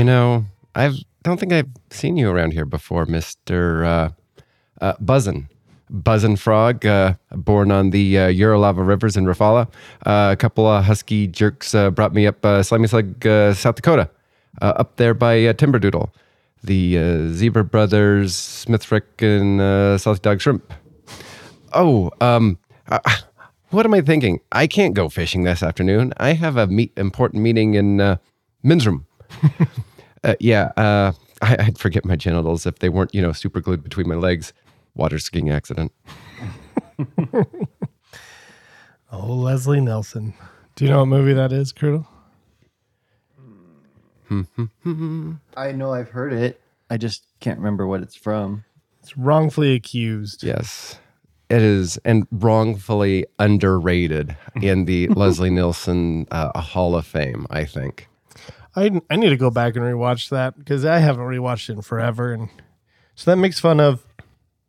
You know, I don't think I've seen you around here before, Mister uh, uh, Buzzin. Buzzin Frog, uh, born on the uh, Uralava rivers in Rafala. Uh, a couple of husky jerks uh, brought me up uh, Slimy Slug, uh, South Dakota, uh, up there by uh, Timberdoodle. The Zebra Brothers, Smith Frick, and Salty Dog Shrimp. Oh, um, what am I thinking? I can't go fishing this afternoon. I have a meet, important meeting in uh, room. uh, yeah, uh, I, I'd forget my genitals if they weren't, you know, super glued between my legs. Water skiing accident. Oh, Leslie Nielsen. Do you know what movie that is, Curdle? I know I've heard it. I just can't remember what it's from. It's wrongfully accused. Yes, it is, and wrongfully underrated in the Leslie Nielsen uh, Hall of Fame. I think. I I need to go back and rewatch that because I haven't rewatched it in forever, and so that makes fun of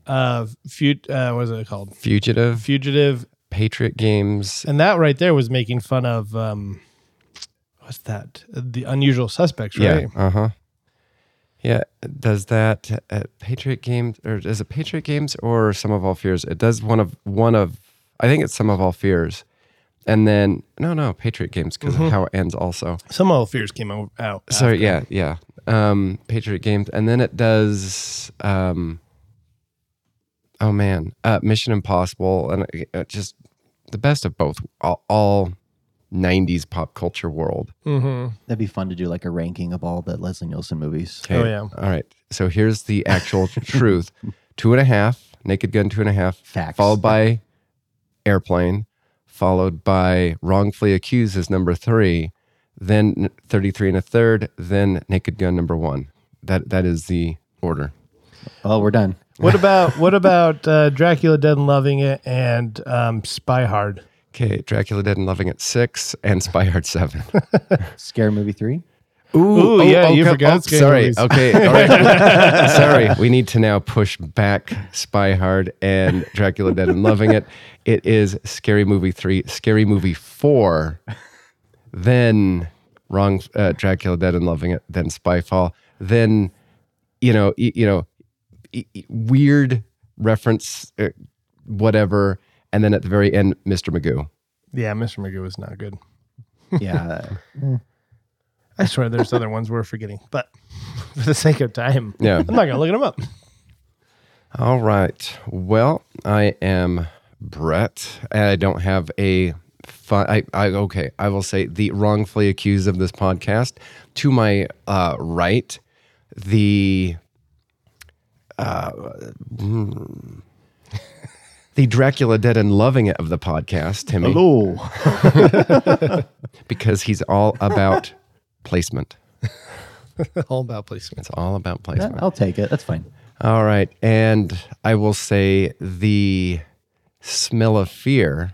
uh, fut uh, what is it called? Fugitive, Fugitive, Patriot Games. and that right there was making fun of um, what's that? The Unusual Suspects, right? Yeah. Uh huh. Yeah. Does that uh, Patriot Games or is it Patriot Games or Sum of All Fears? It does one of one of. I think it's Sum of All Fears, and then no, no Patriot Games because of how it ends also. Some of the fears came out. out So after. yeah, yeah. Um, Patriot Games, and then it does. Um, oh man, uh, Mission Impossible, and uh, just the best of both. All, all '90s pop culture world. Mhm. That'd be fun to do like a ranking of all the Leslie Nielsen movies. Oh, yeah. All right. So here's the actual truth: two and a half, Naked Gun, two and a half, Facts. followed by Airplane, followed by Wrongfully Accused is number three, then 33 and a third, then Naked Gun number one. That that is the order. Oh, we're done. What about what about uh, Dracula Dead and Loving It and um, Spy Hard? Okay, Dracula Dead and Loving It six and Spy Hard seven. Scare Movie 3. Ooh, yeah, you okay, forgot oh, scary sorry. Okay, all right. sorry. We need to now push back Spy Hard and Dracula Dead and Loving It. It is Scary Movie three, Scary Movie four, then wrong uh, Dracula Dead and Loving It, then Spyfall, then you know y- you know weird reference uh, whatever, and then at the very end, Mr. Magoo. Yeah, Mr. Magoo was not good. Yeah. I swear there's other ones we're forgetting, but for the sake of time, Yeah. I'm not gonna look them up. All right. Well, I am Brett, and I don't have a fun. I, I okay. I will say the wrongfully accused of this podcast. To my uh, right, the uh, mm, the Dracula Dead and Loving It of the podcast, Timmy, Hello. because he's all about placement. All about placement. It's all about placement. I'll take it. That's fine. All right. And I will say the smell of fear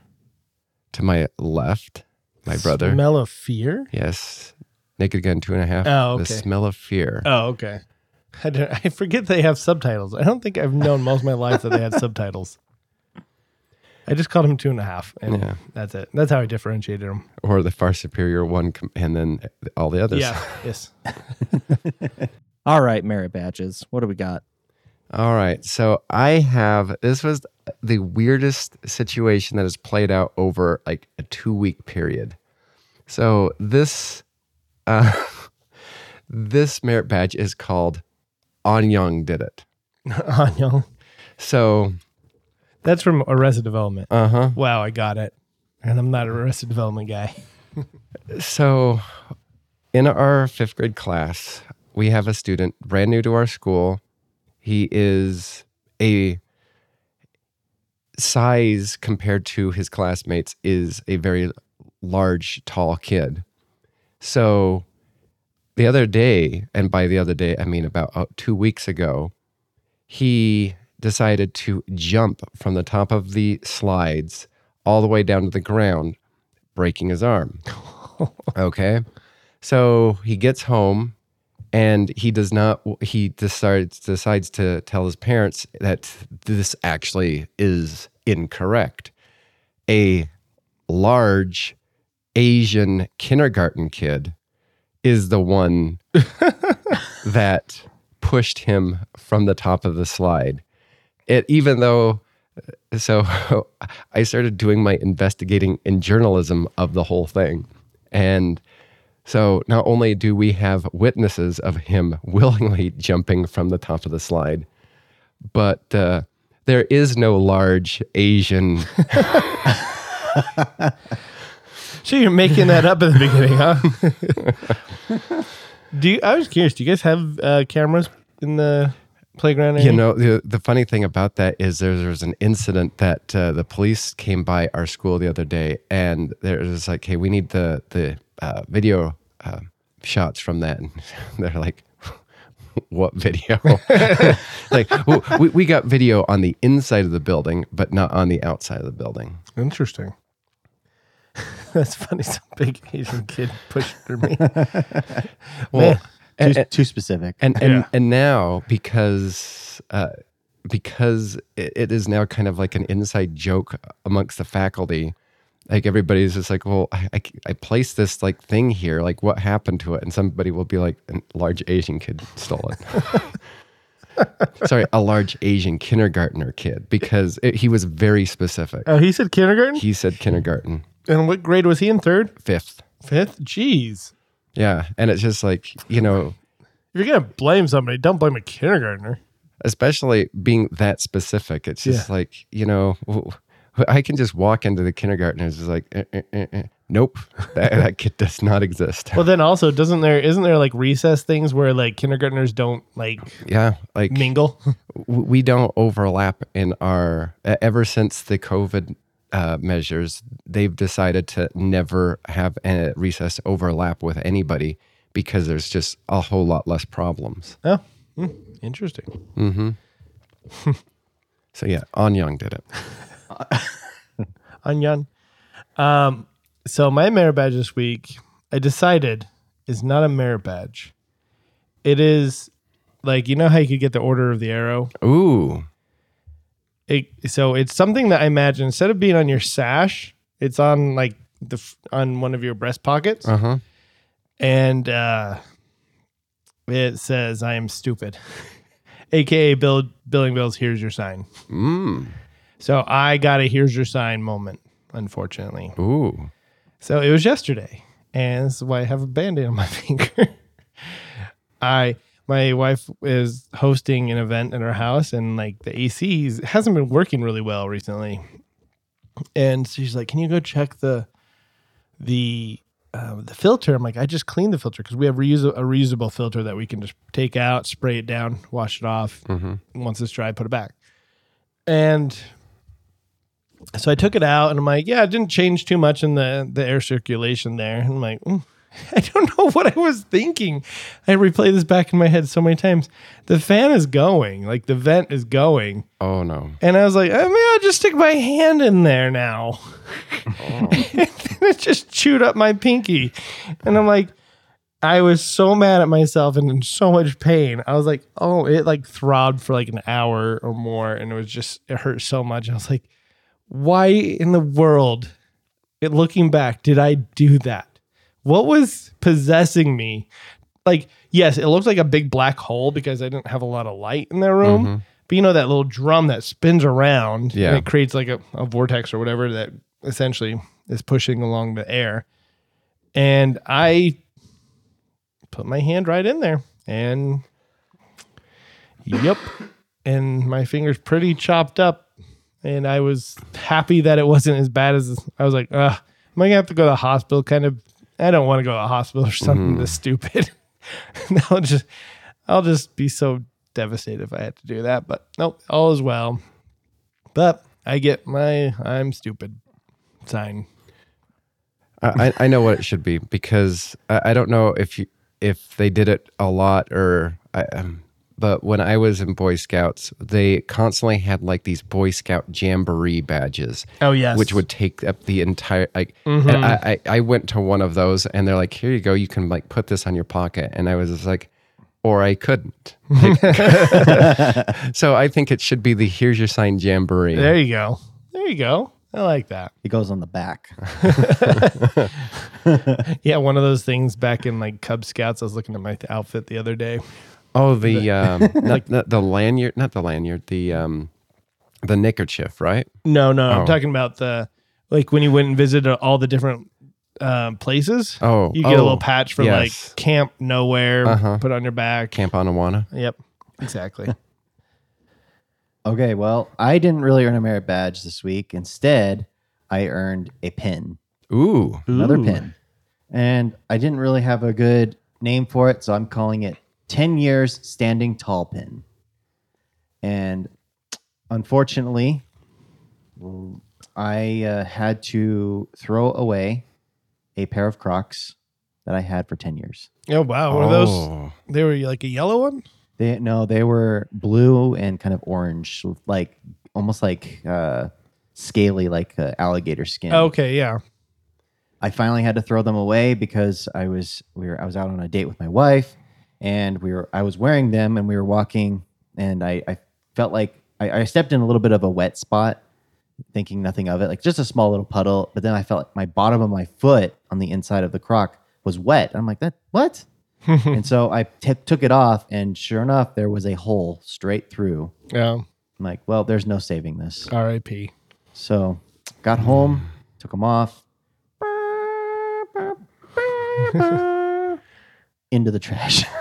to my left, my brother. Smell of fear. yes. Naked Gun, two and a half. Oh, okay. The smell of fear. Oh, okay. I, don't, I forget they have subtitles. I don't think I've known most of my life that they had subtitles. I just called him two and a half, and Yeah. that's it. That's how I differentiated him. Or the far superior one, and then all the others. Yeah. yes. All right, merit badges. What do we got? All right. So I have, this was the weirdest situation that has played out over like a two week period. So this, uh, this merit badge is called Annyong Did It. Anya. So, That's from Arrested Development. uh huh. Wow, I got it. And I'm not an Arrested Development guy. So, in our fifth grade class, we have a student brand new to our school. He is a size compared to his classmates is a very large, tall kid. So, the other day, and by the other day, I mean about uh, two weeks ago, he decided to jump from the top of the slides all the way down to the ground, breaking his arm. Okay. So he gets home and he does not he decides decides to tell his parents that this actually is incorrect. A large Asian kindergarten kid is the one that pushed him from the top of the slide. It even though so I started doing my investigating in journalism of the whole thing. And so not only do we have witnesses of him willingly jumping from the top of the slide, but uh, there is no large Asian. So you're making that up at the beginning, huh? do you, I was curious. Do you guys have uh, cameras in the playground? Area? You know, the, the funny thing about that is there, there was an incident that uh, the police came by our school the other day, and there was like, "Hey, we need the the uh, video uh, shots from that." And they're like, "What video?" like, well, we we got video on the inside of the building, but not on the outside of the building. Interesting. That's funny. Some big Asian kid pushed through me. Well, Too, and, and, too specific. and and, Yeah. and now because uh, because it, it is now kind of like an inside joke amongst the faculty like everybody's just like well I, I, I placed this like thing here like what happened to it and somebody will be like a large asian kid stole it sorry a large asian kindergartner kid because it, he was very specific Oh, he said kindergarten. he said kindergarten And what grade was he in? Third, fifth fifth. Jeez. Yeah and it's just like you know If you're gonna blame somebody, don't blame a kindergartner. especially being that specific. It's just like, you know, I can just walk into the kindergarten and it's like, eh, eh, eh, eh. nope, that, that kid does not exist. Well, then also, doesn't there isn't there like recess things where like kindergartners don't like Yeah, like mingle? we don't overlap in our, ever since the COVID uh, measures, they've decided to never have a recess overlap with anybody because there's just a whole lot less problems. oh, hmm, interesting. So yeah, Annyong did it. Annyong. Um, so my merit badge this week, I decided is not a merit badge. It is like you know how you could get the Order of the Arrow. Ooh, It, so it's something that I imagine instead of being on your sash, it's on like the on one of your breast pockets, uh huh. and uh, it says "I am stupid," aka Bill Billing Bills. Here's your sign. Mm. So I got a "Here's your sign" moment, unfortunately. Ooh. So it was yesterday, and this is why I have a band-aid on my finger. I my wife is hosting an event at her house, and like the AC hasn't been working really well recently. And she's like, "Can you go check the the uh, the filter?" I'm like, "I just cleaned the filter because we have reuse- a reusable filter that we can just take out, spray it down, wash it off. Mhm. Once it's dry, put it back." And so I took it out and I'm like, yeah, it didn't change too much in the, the air circulation there. And I'm like, mm, I don't know what I was thinking. I replay this back in my head so many times. The fan is going, like the vent is going. Oh no. And I was like, oh, maybe I'll just stick my hand in there now. Oh. and then it just chewed up my pinky. And I'm like, I was so mad at myself and in so much pain. I was like, oh, it like throbbed for like an hour or more. And it was just, it hurt so much. I was like, why in the world, it, looking back, did I do that? What was possessing me? Like, yes, it looked like a big black hole because I didn't have a lot of light in that room. Mm-hmm. But you know that little drum that spins around Yeah. and it creates like a, a vortex or whatever that essentially is pushing along the air. And I put my hand right in there and yep. And my finger's pretty chopped up. And I was happy that it wasn't as bad as I was like, Ugh, am I gonna have to go to the hospital? Kind of I don't want to go to the hospital or something this stupid. I'll just I'll just be so devastated if I had to do that. But nope, all is well. But I get my I'm stupid sign. I, I I know what it should be because I, I don't know if you if they did it a lot or I, um, but when I was in Boy Scouts, they constantly had like these Boy Scout jamboree badges, Oh yes. which would take up the entire like. And mm-hmm. I, I I went to one of those, and they're like, "Here you go, you can like put this on your pocket," and I was just like. Or I couldn't. so I think it should be the "Here's your sign" jamboree. There you go. There you go. I like that. It goes on the back. Yeah, one of those things back in like Cub Scouts. I was looking at my outfit the other day. Oh, the um, not, not the lanyard, not the lanyard, the um, the neckerchief, right? No, no, Oh. I'm talking about the like when you went and visited all the different um, places. Oh, you get a oh, little patch for yes. like camp nowhere. Uh-huh. Put on your back. Camp on Anawanna. Yep, exactly. Okay, well, I didn't really earn a merit badge this week. Instead, I earned a pin, Ooh, another Ooh. pin. And I didn't really have a good name for it, so I'm calling it 10 years standing tall pin. And unfortunately, I uh, had to throw away a pair of Crocs that I had for 10 years. Oh wow, were those? Oh. They were like a yellow one. They no, they were blue and kind of orange, like almost like uh, scaly, like uh, alligator skin. Okay, yeah. I finally had to throw them away because I was we were I was out on a date with my wife, and we were I was wearing them and we were walking, and I I felt like I, I stepped in a little bit of a wet spot, thinking nothing of it, like just a small little puddle. But then I felt like my bottom of my foot on the inside of the croc was wet. I'm like that what? and so I t- took it off, and sure enough, there was a hole straight through. Yeah. I'm like, well, there's no saving this. R.I.P. So got home, took them off, into the trash.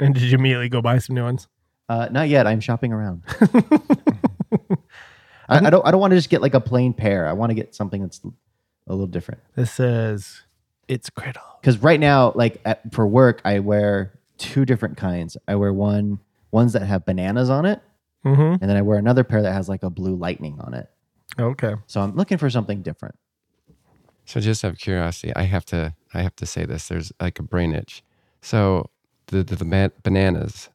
And did you immediately go buy some new ones? Uh, not yet. I'm shopping around. I, I don't. I don't want to just get like a plain pair. I want to get something that's a little different. This says it's Criddle. Because right now, like at, for work, I wear two different kinds. I wear one ones that have bananas on it, Mm-hmm. and then I wear another pair that has like a blue lightning on it. Okay. So I'm looking for something different. So just out of curiosity, I have to I have to say this. There's like a brain itch. So the the, the ba- bananas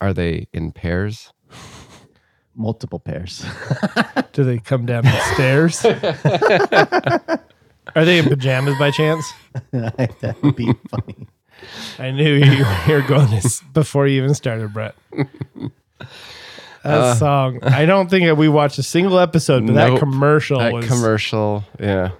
are they in pairs? Multiple pairs. Do they come down the stairs? Are they in pajamas by chance? that would be funny. I knew you were going this before you even started, Brett. That uh. song. I don't think we watched a single episode, but that commercial That was. commercial, yeah.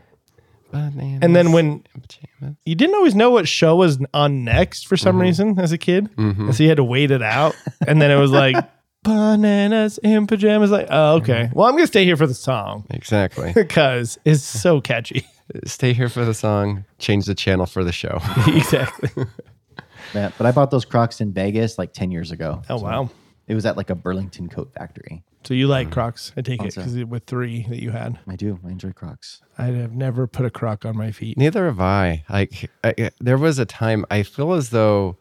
Bananas and then when in pajamas. you didn't always know what show was on next for some mm-hmm. reason as a kid, mm-hmm. and so you had to wait it out, and then it was like bananas in pajamas. Like, oh, okay. Mm-hmm. Well, I'm gonna stay here for the song Exactly. because it's so catchy. Stay here for the song. Change the channel for the show. exactly. Yeah, but I bought those Crocs in Vegas like 10 years ago. Oh wow. It was at like a Burlington coat factory. So you like Crocs? I take it because with three that you had, I do. I enjoy Crocs. I'd have never put a Croc on my feet. Neither have I. Like, I, there was a time I feel as though,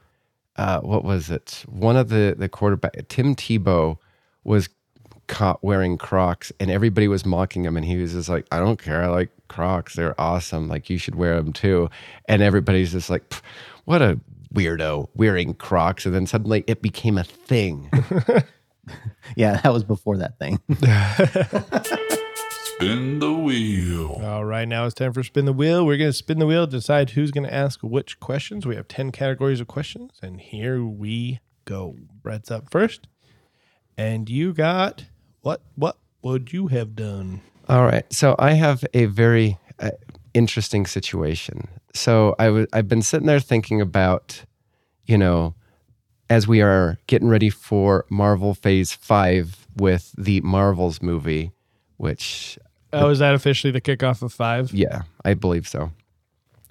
uh, what was it? One of the the quarterback, Tim Tebow, was caught wearing Crocs, and everybody was mocking him, and he was just like, "I don't care. I like Crocs. They're awesome. Like, you should wear them too." And everybody's just like, "What a weirdo wearing Crocs!" And then suddenly it became a thing. Yeah, that was before that thing. Spin the wheel. All right, now it's time for spin the wheel. We're going to spin the wheel, decide who's going to ask which questions. We have 10 categories of questions, and here we go. Brett's up first. And you got what what would you have done? All right. So I have a very uh, interesting situation. So I w- I've been sitting there thinking about, you know, as we are getting ready for Marvel Phase 5 with the Marvels movie, which, Oh, is that officially the kickoff of five? yeah, I believe so.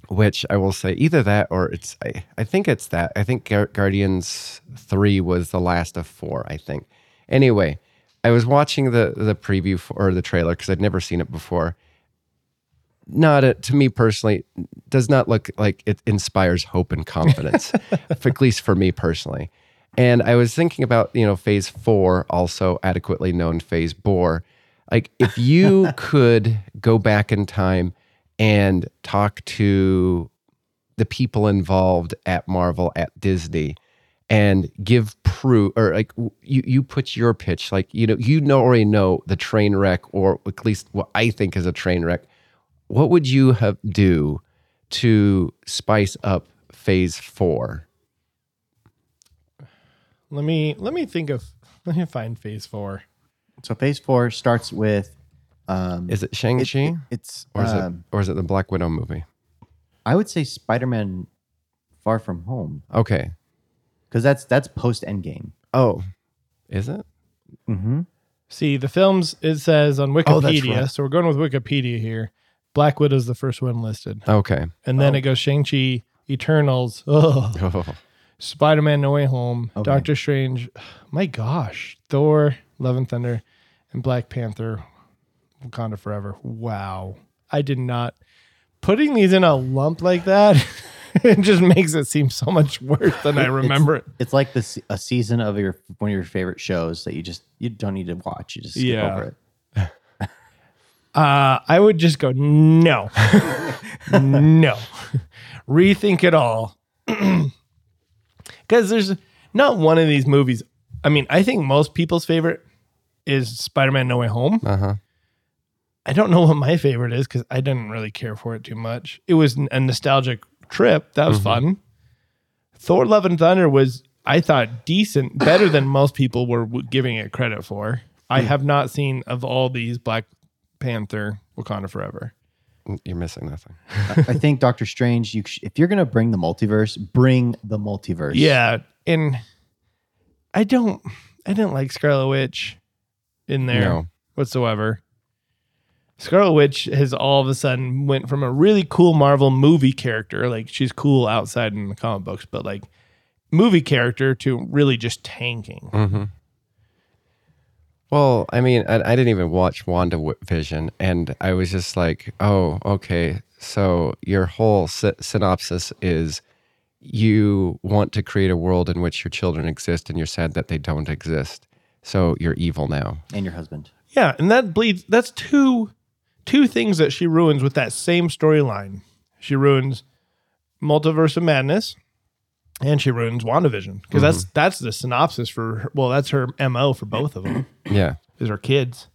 Which I will say either that or it's, I, I think it's that. I think Guardians 3 was the last of four, I think. Anyway, I was watching the, the preview for, or the trailer because I'd never seen it before. Not a, to me personally does not look like it inspires hope and confidence at least for me personally. And i was thinking about you know phase four also adequately known phase bore like if you could go back in time and talk to the people involved at marvel at disney and give proof or like you you put your pitch like you know you know already know the train wreck or at least what i think is a train wreck what would you have do to spice up phase four Let me let me think of let me find phase four. So phase four starts with Um, Is it Shang Chi? it- it's or is um, it or is it the Black Widow movie? I would say Spider-Man Far From Home Okay. because that's that's post Endgame. Oh, is it? Mm-hmm. See, the films it says on Oh, Wikipedia, right. so we're going with Wikipedia here. Black Widow's the first one listed. Okay. And then oh. it goes Shang-Chi, Eternals, oh, Oh, Spider-Man No Way Home, Okay. Doctor Strange, my gosh, Thor, Love and Thunder, and Black Panther, Wakanda Forever. Wow. I did not putting these in a lump like that. it just makes it seem so much worse than I remember it. It's like this a season of your one of your favorite shows that you just you don't need to watch. You just skip Yeah. over it. Uh, I would just go, no, no, rethink it all. Because there's not one of these movies. I mean, I think most people's favorite is Spider Man No Way Home. uh huh. I don't know what my favorite is because I didn't really care for it too much. It was a nostalgic trip. That was fun. Thor Love and Thunder was, I thought, decent, better than most people were w- giving it credit for. I have not seen of all these Black Panther Wakanda Forever. You're missing nothing. I think Doctor Strange. You if you're gonna bring the multiverse, bring the multiverse. Yeah, and I don't, I didn't like Scarlet Witch in there No. whatsoever. Scarlet Witch has all of a sudden went from a really cool Marvel movie character, like she's cool outside in the comic books, but like movie character to really just tanking. Mm-hmm. Well, I mean, I, I didn't even watch Wanda Vision, and I was just like, oh, okay. So your whole sy- synopsis is you want to create a world in which your children exist, and you're sad that they don't exist. So you're evil now. and your husband. Yeah, and that bleeds. That's two two things that she ruins with that same storyline. She ruins Multiverse of Madness, and she ruins WandaVision because that's that's the synopsis for. Her, well, that's her mo for both of them. Yeah. is her kids.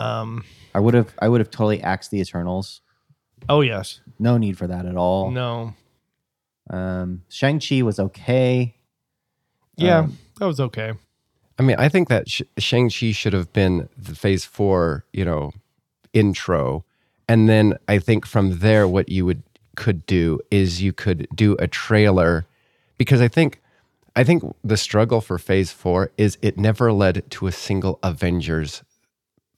Um. I would have I would have totally axed the Eternals. Oh yes. No need for that at all. No. Um, Shang Chi was okay. Yeah, Um, that was okay. I mean, I think that Sh- Shang-Chi should have been the phase four, you know, intro. And then I think from there, what you would could do is you could do a trailer because I think I think the struggle for phase four is it never led to a single Avengers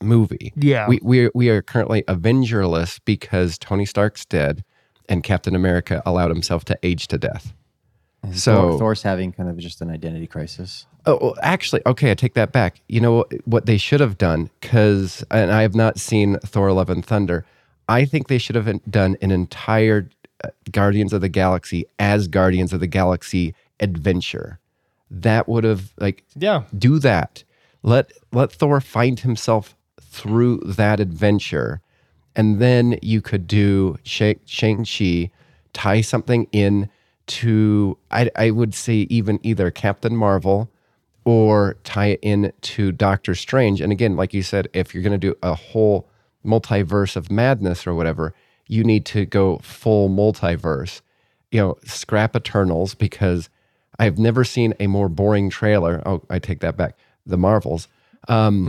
movie. Yeah. We we we are currently Avengerless because Tony Stark's dead and Captain America allowed himself to age to death. And So- Thor, Thor's having kind of just an identity crisis. Oh, well, actually, okay, I take that back. You know what, what they should have done? Because, and I have not seen Thor: Love and Thunder. I think they should have done an entire uh, Guardians of the Galaxy as Guardians of the Galaxy adventure. That would have like Yeah. do that. Let let Thor find himself through that adventure, and then you could do Shang Shang Chi, tie something in to I I would say even either Captain Marvel, or tie it in to Doctor Strange. And again, like you said, if you're going to do a whole multiverse of madness or whatever, you need to go full multiverse. You know, scrap Eternals because I've never seen a more boring trailer. Oh, I take that back. The Marvels. Um,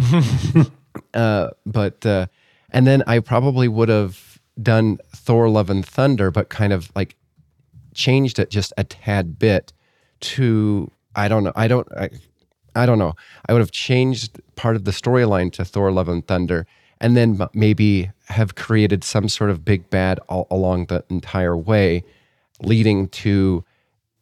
uh, but uh, and then I probably would have done Thor: Love and Thunder, but kind of like changed it just a tad bit to I don't know. I don't. I, I don't know. I would have changed part of the storyline to Thor: Love and Thunder, and then maybe have created some sort of big bad all along the entire way, leading to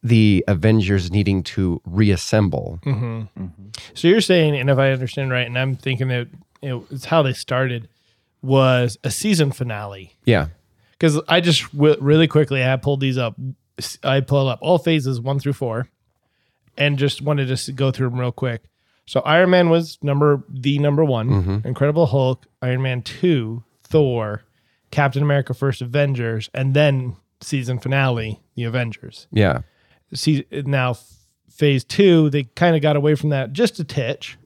the Avengers needing to reassemble. Mm-hmm. Mm-hmm. So you're saying, and if I understand right, and I'm thinking that it's how they started was a season finale. Yeah. Because I just w- really quickly I pulled these up. I pulled up all phases one through four, and just wanted to go through them real quick. So Iron Man was number the number one. Incredible Hulk, Iron Man two, Thor, Captain America: First Avengers, and then season finale, the Avengers. Yeah. See now, phase two, they kind of got away from that just a titch.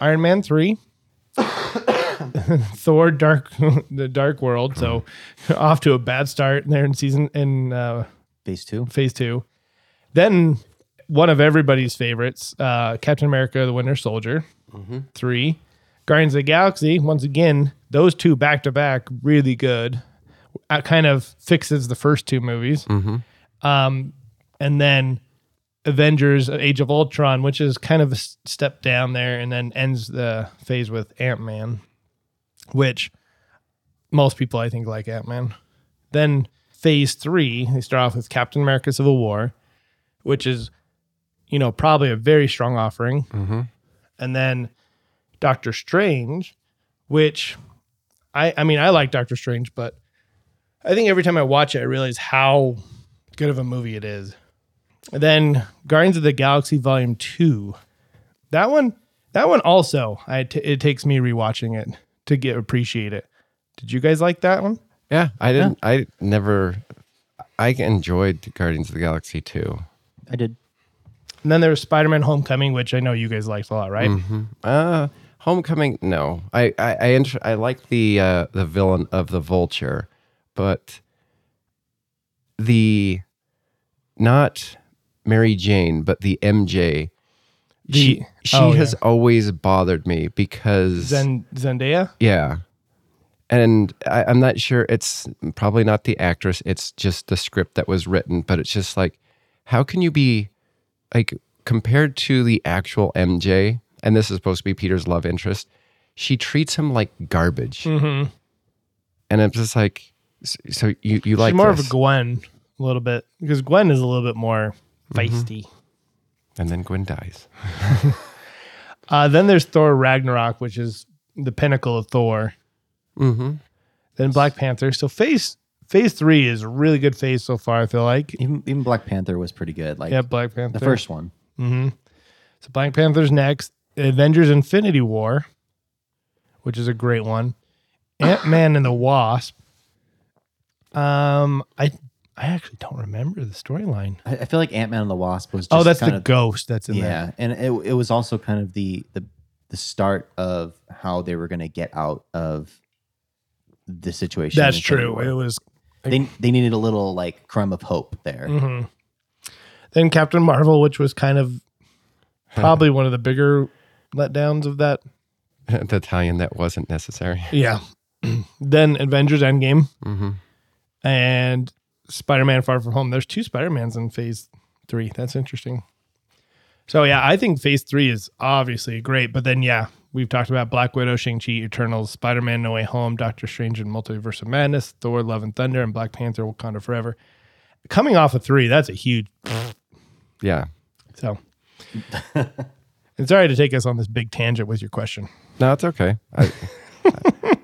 Iron Man three, Thor: Dark, the Dark World. So off to a bad start there in season in uh, Phase two. phase two. Then one of everybody's favorites, uh, Captain America: The Winter Soldier. Three, Guardians of the Galaxy, once again, those two back to back, really good. Uh, kind of fixes the first two movies. Um, and then Avengers Age of Ultron, which is kind of a step down there, and then ends the phase with Ant Man, which most people I think like Ant Man. Then phase three, they start off with Captain America Civil War, which is, you know, probably a very strong offering. Mm-hmm. And then Doctor Strange, which I I mean I like Doctor Strange, but I think every time I watch it, I realize how good of a movie it is. And then Guardians of the Galaxy Volume Two, that one, that one also, I t- it takes me rewatching it to get appreciate it. Did you guys like that one? Yeah, I didn't. I never. I enjoyed Guardians of the Galaxy too. I did. And then there was Spider Man Homecoming, which I know you guys liked a lot, right? Uh Homecoming. No, I I I, int- I like the uh, the villain of the Vulture, but the not Mary Jane, but the MJ. she she oh, has yeah. always bothered me because Zen- Zendaya. Yeah. And I, I'm not sure. It's probably not the actress. It's just the script that was written. But it's just like, how can you be like compared to the actual MJ? And this is supposed to be Peter's love interest. She treats him like garbage. Mm-hmm. And I'm just like, so you, you like She's more this. of a Gwen, a little bit, because Gwen is a little bit more feisty. and then Gwen dies. Uh, then there's Thor Ragnarok, which is the pinnacle of Thor. Mm-hmm. Then Black Panther. So phase phase three is a really good phase so far. I feel like. Even, even Black Panther was pretty good. Like Yeah, Black Panther. the first one. Mm-hmm. So Black Panther's next. Avengers: Infinity War, which is a great one. Ant Man and the Wasp. Um, I I actually don't remember the storyline. I, I feel like Ant Man and the Wasp was. Just Oh, that's the of, ghost that's in there. yeah, and it, it was also kind of the the the start of how they were going to get out of the situation. That's true. It was They they needed a little like crumb of hope there. hmm Then Captain Marvel, which was kind of probably one of the bigger letdowns of that. the tie-in that wasn't necessary. Yeah. then Avengers Endgame Mm-hmm. and Spider Man Far From Home. There's two Spider Mans in phase three. That's interesting. So, yeah, I think phase three is obviously great. But then, yeah, we've talked about Black Widow, Shang-Chi, Eternals, Spider Man No Way Home, Doctor Strange and Multiverse of Madness, Thor, Love and Thunder, and Black Panther, Wakanda Forever. Coming off of three, that's a huge. Yeah. So, all right to take us on this big tangent with your question. No, it's okay. I,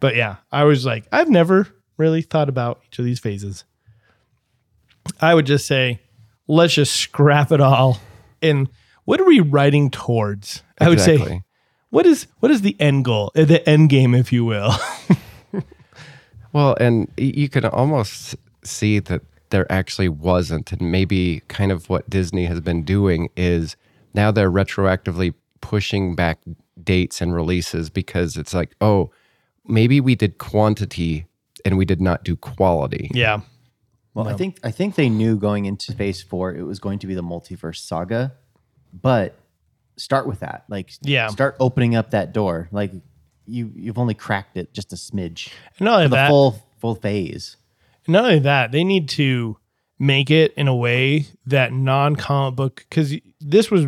But yeah, I was like, I've never really thought about each of these phases. I would just say, let's just scrap it all. And what are we writing towards? I would say, Exactly. What is what is the end goal, uh, the end game, if you will? Well, and you can almost see that there actually wasn't. And maybe kind of what Disney has been doing is now they're retroactively pushing back dates and releases because it's like, oh, maybe we did quantity and we did not do quality. yeah, Well, I think I think they knew going into Phase Four it was going to be the multiverse saga, but start with that. Like, Yeah. start opening up that door. Like, you you've only cracked it just a smidge. Not only For the full full phase. not only that, they need to make it in a way that non-comic book because this was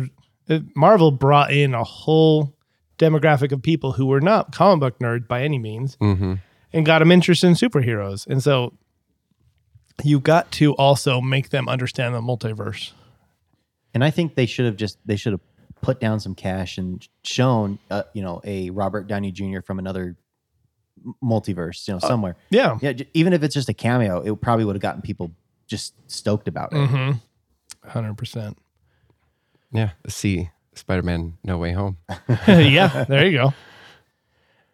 uh, Marvel brought in a whole demographic of people who were not comic book nerds by any means, Mm-hmm. and got them interested in superheroes, and so you got to also make them understand the multiverse. And I think they should have just they should have put down some cash and shown uh, you know a Robert Downey Jr. from another multiverse, you know, somewhere. Yeah, Yeah, j- even if it's just a cameo, it probably would have gotten people just stoked about it. mm-hmm. hundred percent. Yeah. See Spider Man No Way Home. Yeah, there you go.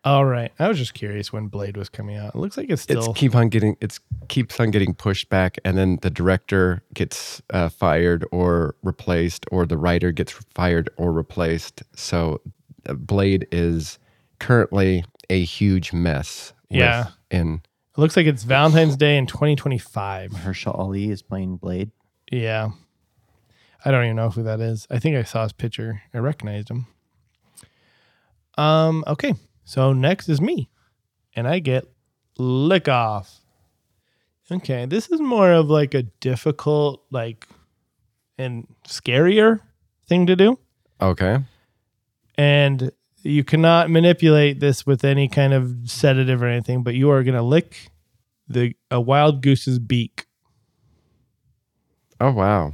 All right, I was just curious when Blade was coming out. It looks like it's still. It's keep on getting it's keeps on getting pushed back, and then the director gets uh, fired or replaced, or the writer gets fired or replaced. So, uh, Blade is currently a huge mess. Yeah. in It looks like it's Valentine's Day in 2025. Mahershala Ali is playing Blade. Yeah. I don't even know who that is. I think I saw his picture. I recognized him. Um, okay. So next is me. And I get lick off. Okay, this is more of like a difficult, like and scarier thing to do. Okay. And you cannot manipulate this with any kind of sedative or anything, but you are gonna lick the a wild goose's beak. Oh wow.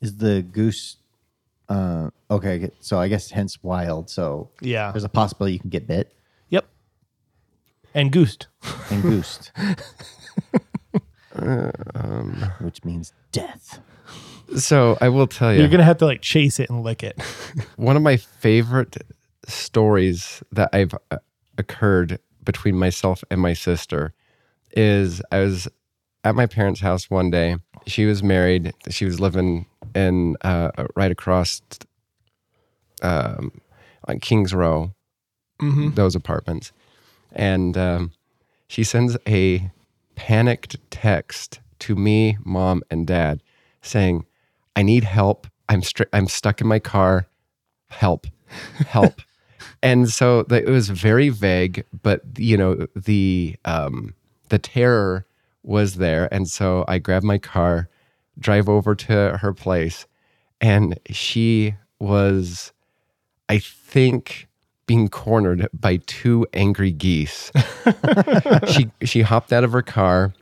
Is the goose? Uh, okay, so I guess hence wild. So Yeah. there's a possibility you can get bit Yep. And goosed. and goosed, which means death. So I will tell you, You're gonna have to like chase it and lick it. one of my favorite stories that I've uh, occurred between myself and my sister is I was at my parents' house one day. She was married. She was living in uh, right across um, on Kings Row, Mhm. those apartments, and um, she sends a panicked text to me, mom, and dad, saying, "I need help. I'm stri- I'm stuck in my car. Help, help." and so the, it was very vague, but you know the um, the terror was there, and so I grabbed my car, drive over to her place, and she was, I think. Being cornered by two angry geese she she hopped out of her car,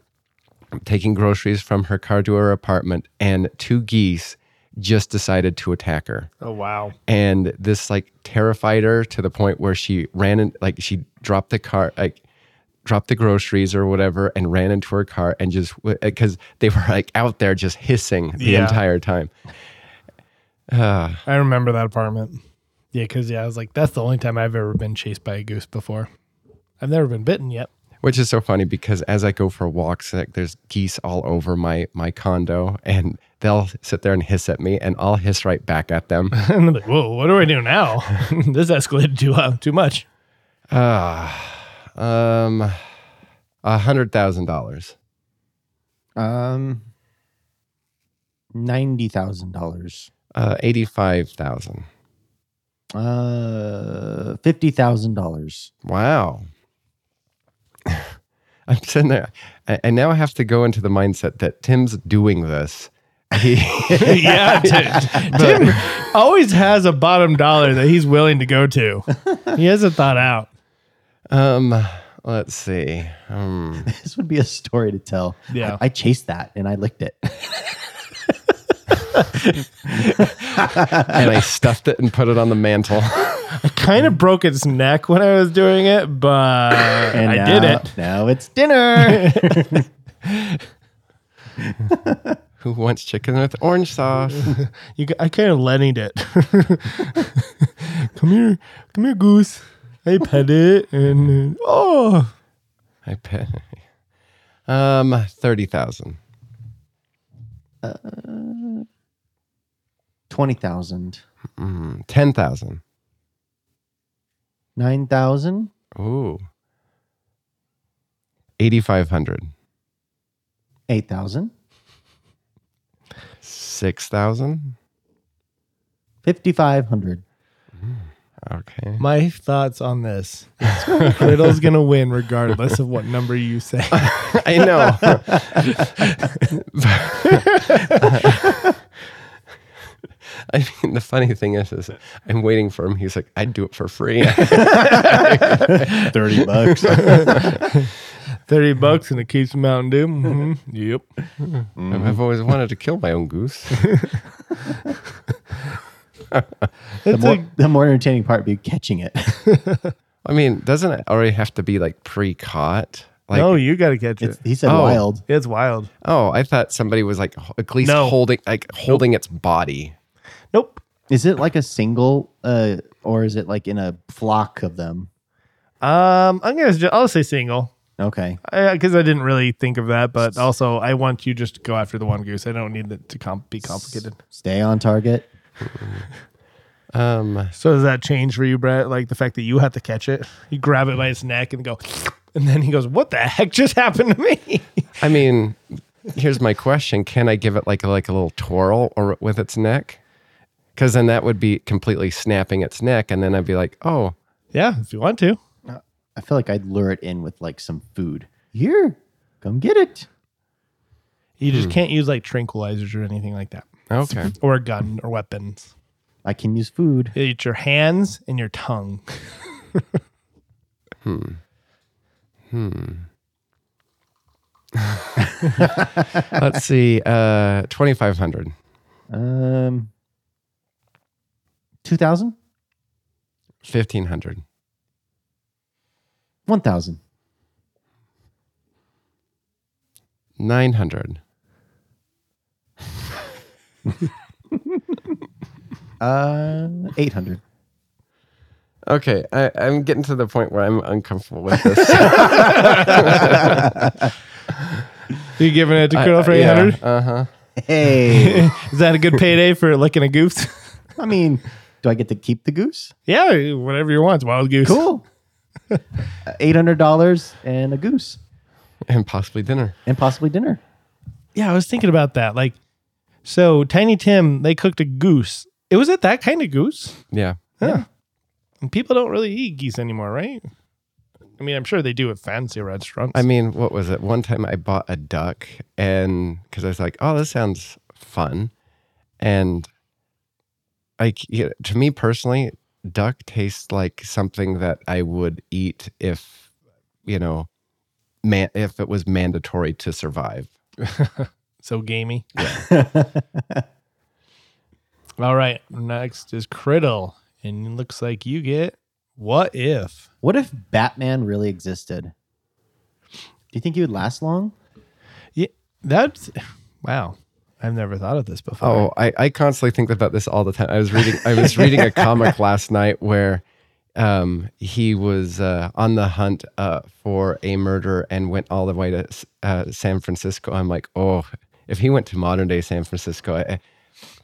taking groceries from her car to her apartment, and two geese just decided to attack her. Oh wow. And this like terrified her to the point where she ran and like she dropped the car, like dropped the groceries or whatever, and ran into her car and just because they were like out there just hissing the Yeah. entire time. Uh, I remember that apartment. Yeah, because yeah, I was like, that's the only time I've ever been chased by a goose before. I've never been bitten yet. which is so funny because as I go for walks, like, there's geese all over my my condo, and they'll sit there and hiss at me, and I'll hiss right back at them. and I'm like, whoa, what do I do now? this escalated too uh, too much. Ah, um, a hundred thousand dollars. Um, ninety thousand dollars. Uh, eighty-five thousand. Uh, fifty thousand dollars. Wow. I'm sitting there, and and now I have to go into the mindset that Tim's doing this. He, yeah, Tim, Tim always has a bottom dollar that he's willing to go to. He hasn't thought out. um, let's see. Um, This would be a story to tell. Yeah. I, I chased that and I licked it. and I stuffed it and put it on the mantle. I kind of broke its neck when I was doing it, but and I now, did it. Now it's dinner. Who wants chicken with orange sauce? you, I kind of lennied it. come here, come here, goose. I pet it, and oh, I pet. Um, thirty thousand. Uh, 20,000. Mm, 10,000. 9,000. Ooh. 8,500. 8,000. 6,000. 5,500. Mm, okay. My thoughts on this Riddle's going to win regardless of what number you say. I know. I mean, the funny thing is, is I'm waiting for him. He's like, I'd do it for free. Thirty bucks. Thirty bucks and it keeps Mountain Dew. hmm Yep. I've always wanted to kill my own goose. the, It's more, like the more entertaining part would be catching it. I mean, doesn't it already have to be like pre-caught? Like, no, you got to catch it. he said Oh. wild. It's wild. oh, I thought somebody was like at least No. holding, like holding its body. Nope. Is it like a single, uh, or is it like in a flock of them? Um, I'm gonna. Ju- I'll say single. Okay. because I, didn't really think of that, but also I want you just to go after the one goose. I don't need it to comp- be complicated. Stay on target. Um, So does that change for you, Brett? Like the fact that you have to catch it, you grab it by its neck and go, and then he goes, "What the heck just happened to me?" I mean, here's my question: Can I give it like a, like a little twirl or with its neck? Because then that would be completely snapping its neck, and then I'd be like, oh, Yeah, if you want to. I feel like I'd lure it in with like some food. Here, come get it. You just can't use like tranquilizers or anything like that, Okay. or a gun or weapons. I can use food. It's your hands and your tongue. Hmm, let's see. Uh, 2,500. Um, two thousand, 1,500. one thousand, 900. uh, eight hundred. Okay. I, I'm getting to the point where I'm uncomfortable with this. you giving it to Colonel for eight hundred? Uh huh. Hey, Is that a good payday for licking a goose? I mean, do I get to keep the goose? yeah, whatever you want. Wild goose. Cool. Uh, eight hundred dollars and a goose, And possibly dinner. and possibly dinner. Yeah, I was thinking about that. Like, so Tiny Tim, they cooked a goose. It was it that kind of goose? Yeah. Yeah. And people don't really eat geese anymore, right? I mean, I'm sure they do at fancy restaurants. I mean, what was it? One time I bought a duck and because I was like, oh, this sounds fun. And like, you know, to me personally, duck tastes like something that I would eat if, you know, man, if it was mandatory to survive. so gamey. All right. Next is Criddle. And it looks like you get what if? What if Batman really existed? Do you think he would last long? Yeah, that's wow. I've never thought of this before. Oh, I, I constantly think about this all the time. I was reading I was reading a comic last night where um, he was uh, on the hunt uh, for a murder and went all the way to uh, San Francisco. I'm like, oh, if he went to modern day San Francisco, I,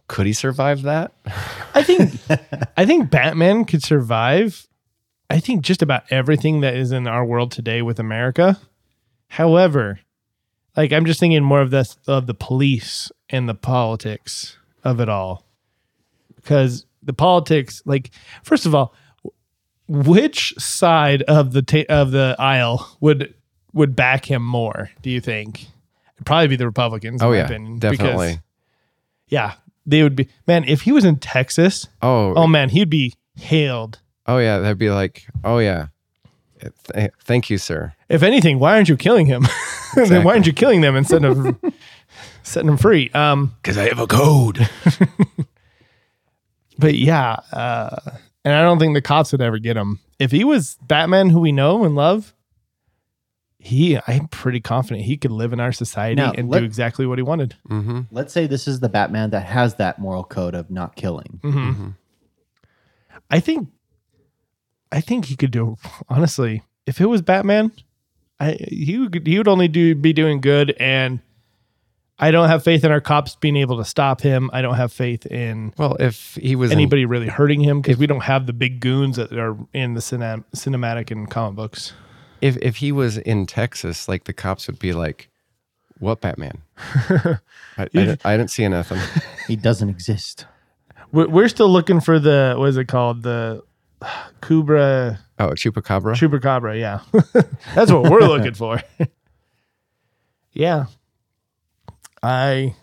could he survive that? I think I think Batman could survive. I think just about everything that is in our world today with America. However, like I'm just thinking more of this of the police and the politics of it all. Because the politics, like first of all, which side of the ta- of the aisle would would back him more? Do you think? It'd probably be the Republicans. in Oh my yeah, opinion, because- definitely. yeah, they would be. Man, if he was in Texas, Oh, Oh man, he'd be hailed. oh yeah, that'd be like, oh yeah, Th- thank you, sir. If anything, why aren't you killing him? then why aren't you killing them instead of setting them free? Um, Because I have a code. but yeah, uh, and I don't think the cops would ever get him. If he was Batman, who we know and love, he, I'm pretty confident he could live in our society Now, and let- do exactly what he wanted. Mm-hmm. Let's say this is the Batman that has that moral code of not killing. Mm-hmm. I think, I think he could do. Honestly, if it was Batman, I he would he would only do be doing good, and I don't have faith in our cops being able to stop him. I don't have faith in Well, if he was in- anybody really hurting him because we don't have the big goons that are in the cinem- cinematic and comic books. if if he was in Texas, like the cops would be like, "What Batman? I, I, didn't, I didn't see nothing." He doesn't exist. We're, we're still looking for the what is it called the Kubra Oh, Chupacabra. Chupacabra. Yeah, that's what we're looking for. yeah, I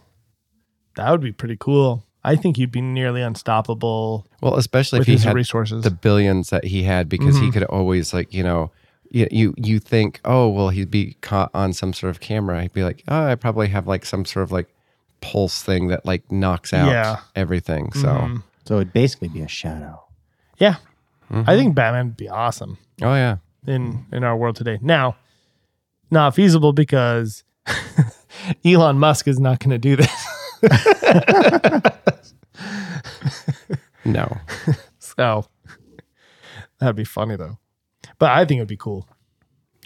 that would be pretty cool. I think he'd be nearly unstoppable well, especially if he had resources. the billions that he had, because Mm-hmm. he could always like you know. You, you you think oh well he'd be caught on some sort of camera he'd be like oh I probably have like some sort of like pulse thing that like knocks out Yeah. everything so Mhm. So it'd basically be a shadow. yeah, Mm-hmm. I think Batman would be awesome. oh yeah in in our world today. Now, not feasible because Elon Musk is not going to do this. no So that'd be funny though. But I think it'd be cool.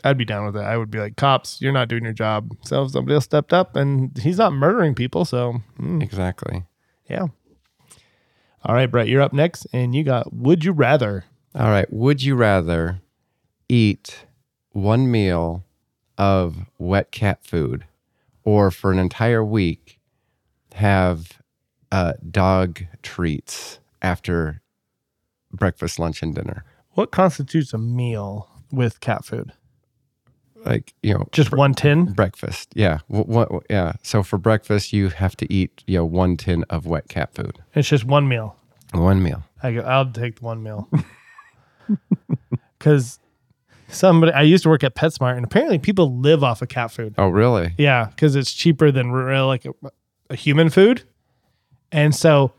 I'd be down with it. I would be like, cops, you're not doing your job. So somebody else stepped up, and he's not murdering people. So mm, exactly yeah. All right, Brett, you're up next, and you got Would You Rather? all right would you rather eat one meal of wet cat food or for an entire week have uh, dog treats after breakfast lunch and dinner What constitutes a meal with cat food? Like you know, Just one tin? breakfast. Yeah, Wh- what? Yeah. So for breakfast, you have to eat you know one tin of wet cat food, It's just one meal. one meal. I go, I'll take the one meal. Because somebody, I used to work at PetSmart, and apparently people live off of cat food. Oh, really? Yeah, because it's cheaper than real, uh, like a, a human food. And so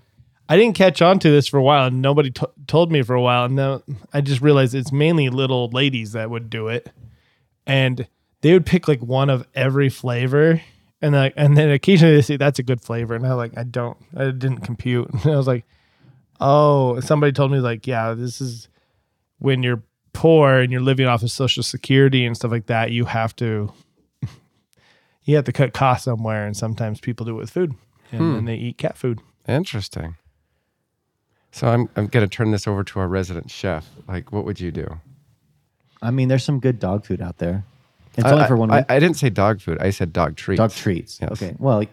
I didn't catch on to this for a while, and nobody t- told me for a while. And then I just realized it's mainly little ladies that would do it, and they would pick like one of every flavor, and like, and then occasionally they say that's a good flavor, and I like I don't, I didn't compute, and I was like, oh, somebody told me like, yeah, this is when you're poor and you're living off of social security and stuff like that, you have to you have to cut costs somewhere, and sometimes people do it with food, and then they eat cat food. Interesting. So I'm I'm gonna turn this over to our resident chef. Like, what would you do? I mean, there's some good dog food out there. It's I- only for one I, week. I didn't say dog food. I said dog treats. dog treats. Yes. Okay. Well,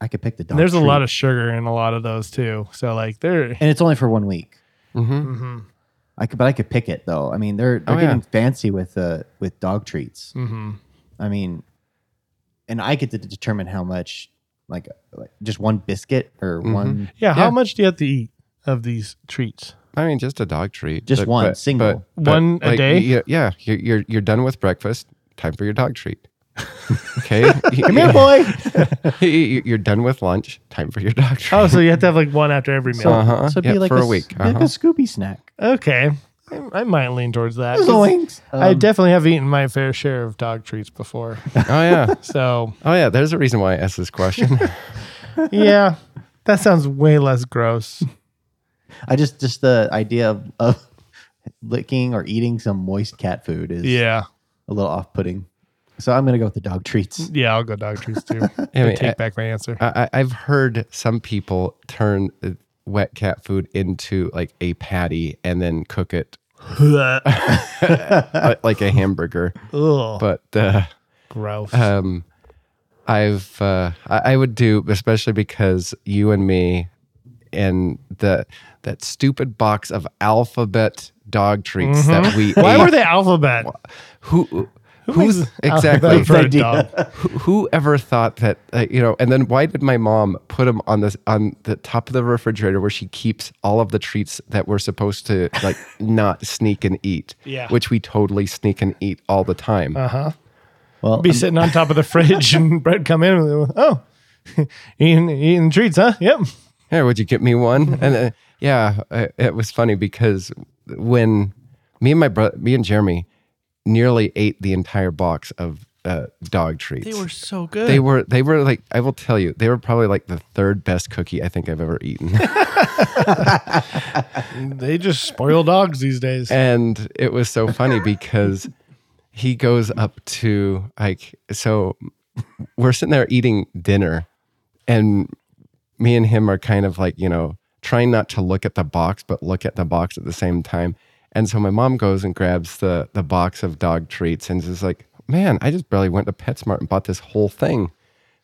I could pick the dog. And there's a lot of sugar in a lot of those too. So like they're and it's only for one week. Mm-hmm. I could, but I could pick it though. I mean, they're they're Oh, yeah. getting fancy with uh with dog treats. mhm. I mean, and I get to determine how much, like, like just one biscuit or Mm-hmm. one. yeah. Yeah. How much do you have to eat of these treats? I mean, just a dog treat. Just one, single. One a day? Yeah, yeah. You're, you're you're done with breakfast. Time for your dog treat. Okay. Come here, boy. You- You're done with lunch. Time for your dog treat. Oh, so you have to have like one after every meal. So, Uh-huh. so it'd Yeah, be like for a, a week. like Uh-huh. a Scooby snack. Okay, I, I might lean towards that. 'cause Zoinks. I Um, definitely have eaten my fair share of dog treats before. Oh yeah. So Oh yeah. There's a reason why I asked this question. yeah, that sounds way less gross. I just just the idea of, of licking or eating some moist cat food is Yeah, a little off putting. So I'm gonna go with the dog treats. yeah, I'll go dog treats too. I mean, take I- back my answer. I, I- I've heard some people turn uh, wet cat food into like a patty and then cook it like a hamburger. Ugh, But uh, gross. um, I've uh, I, I would do especially because you and me and the that stupid box of alphabet dog treats that we Why ate. were they alphabet? who Who who's exactly alphabet for a idea. dog? who, who ever thought that uh, you know and then why did my mom put them on this on the top of the refrigerator where she keeps all of the treats that we're supposed to like not sneak and eat Yeah. which we totally sneak and eat all the time Uh huh. Well, Be sitting on top of the fridge and bread come in. And, oh, eating eating treats, huh? Yep. Hey, would you get me one? and uh, yeah, uh, it was funny because when me and my brother, me and Jeremy, nearly ate the entire box of uh, dog treats. They were so good. They were. They were like. I will tell you, they were probably like the third best cookie I think I've ever eaten. They just spoil dogs these days. and it was so funny because he goes up to like so we're sitting there eating dinner and me and him are kind of like you know trying not to look at the box but look at the box at the same time and so my mom goes and grabs the the box of dog treats and is like man i just barely went to petsmart and bought this whole thing.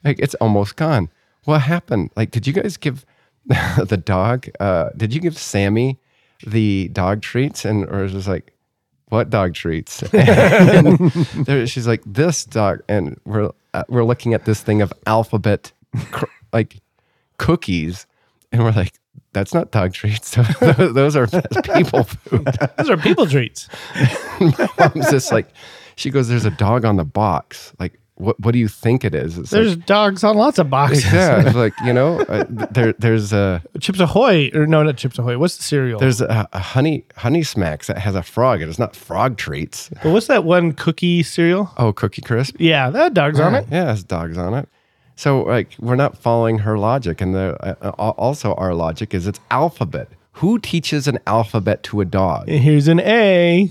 Like it's almost gone. What happened? Like did you guys give the dog uh did you give sammy the dog treats? And or is just like what dog treats? And there, she's like this dog and we're uh, we're looking at this thing of alphabet cr- like cookies. And we're like that's not dog treats those are people food Those are people treats. mom's just like she goes there's a dog on the box like what what do you think it is it's There's like, dogs on lots of boxes. yeah, like you know, uh, there there's a Chips Ahoy, or no, not Chips Ahoy. What's the cereal? there's a, a honey honey smacks that has a frog, and it's not frog treats. but what's that one cookie cereal? Oh, Cookie Crisp. Yeah, that dogs on it. Yeah, it has dogs on it. So like we're not following her logic, and the uh, uh, also our logic is it's alphabet. Who teaches an alphabet to a dog? Here's an A.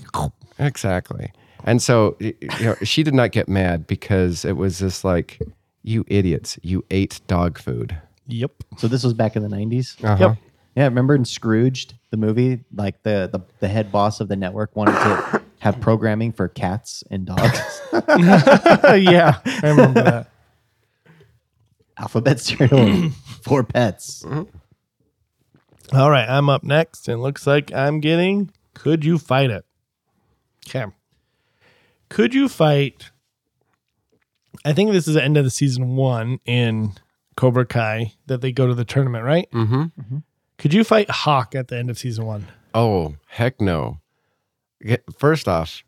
Exactly. And so you know, she did not get mad because it was just like, you idiots, you ate dog food. Yep. so this was back in the 90s. Uh-huh. Yep. Yeah, remember in Scrooged, the movie, like the, the the head boss of the network wanted to have programming for cats and dogs. yeah, I remember that. Alphabet cereal for pets. All right, I'm up next, and looks like I'm getting. Could you fight it? Okay. Could you fight? I think this is the end of the season one in Cobra Kai that they go to the tournament, right? Mm-hmm. Could you fight Hawk at the end of season one? Oh, heck no. Ge- First off,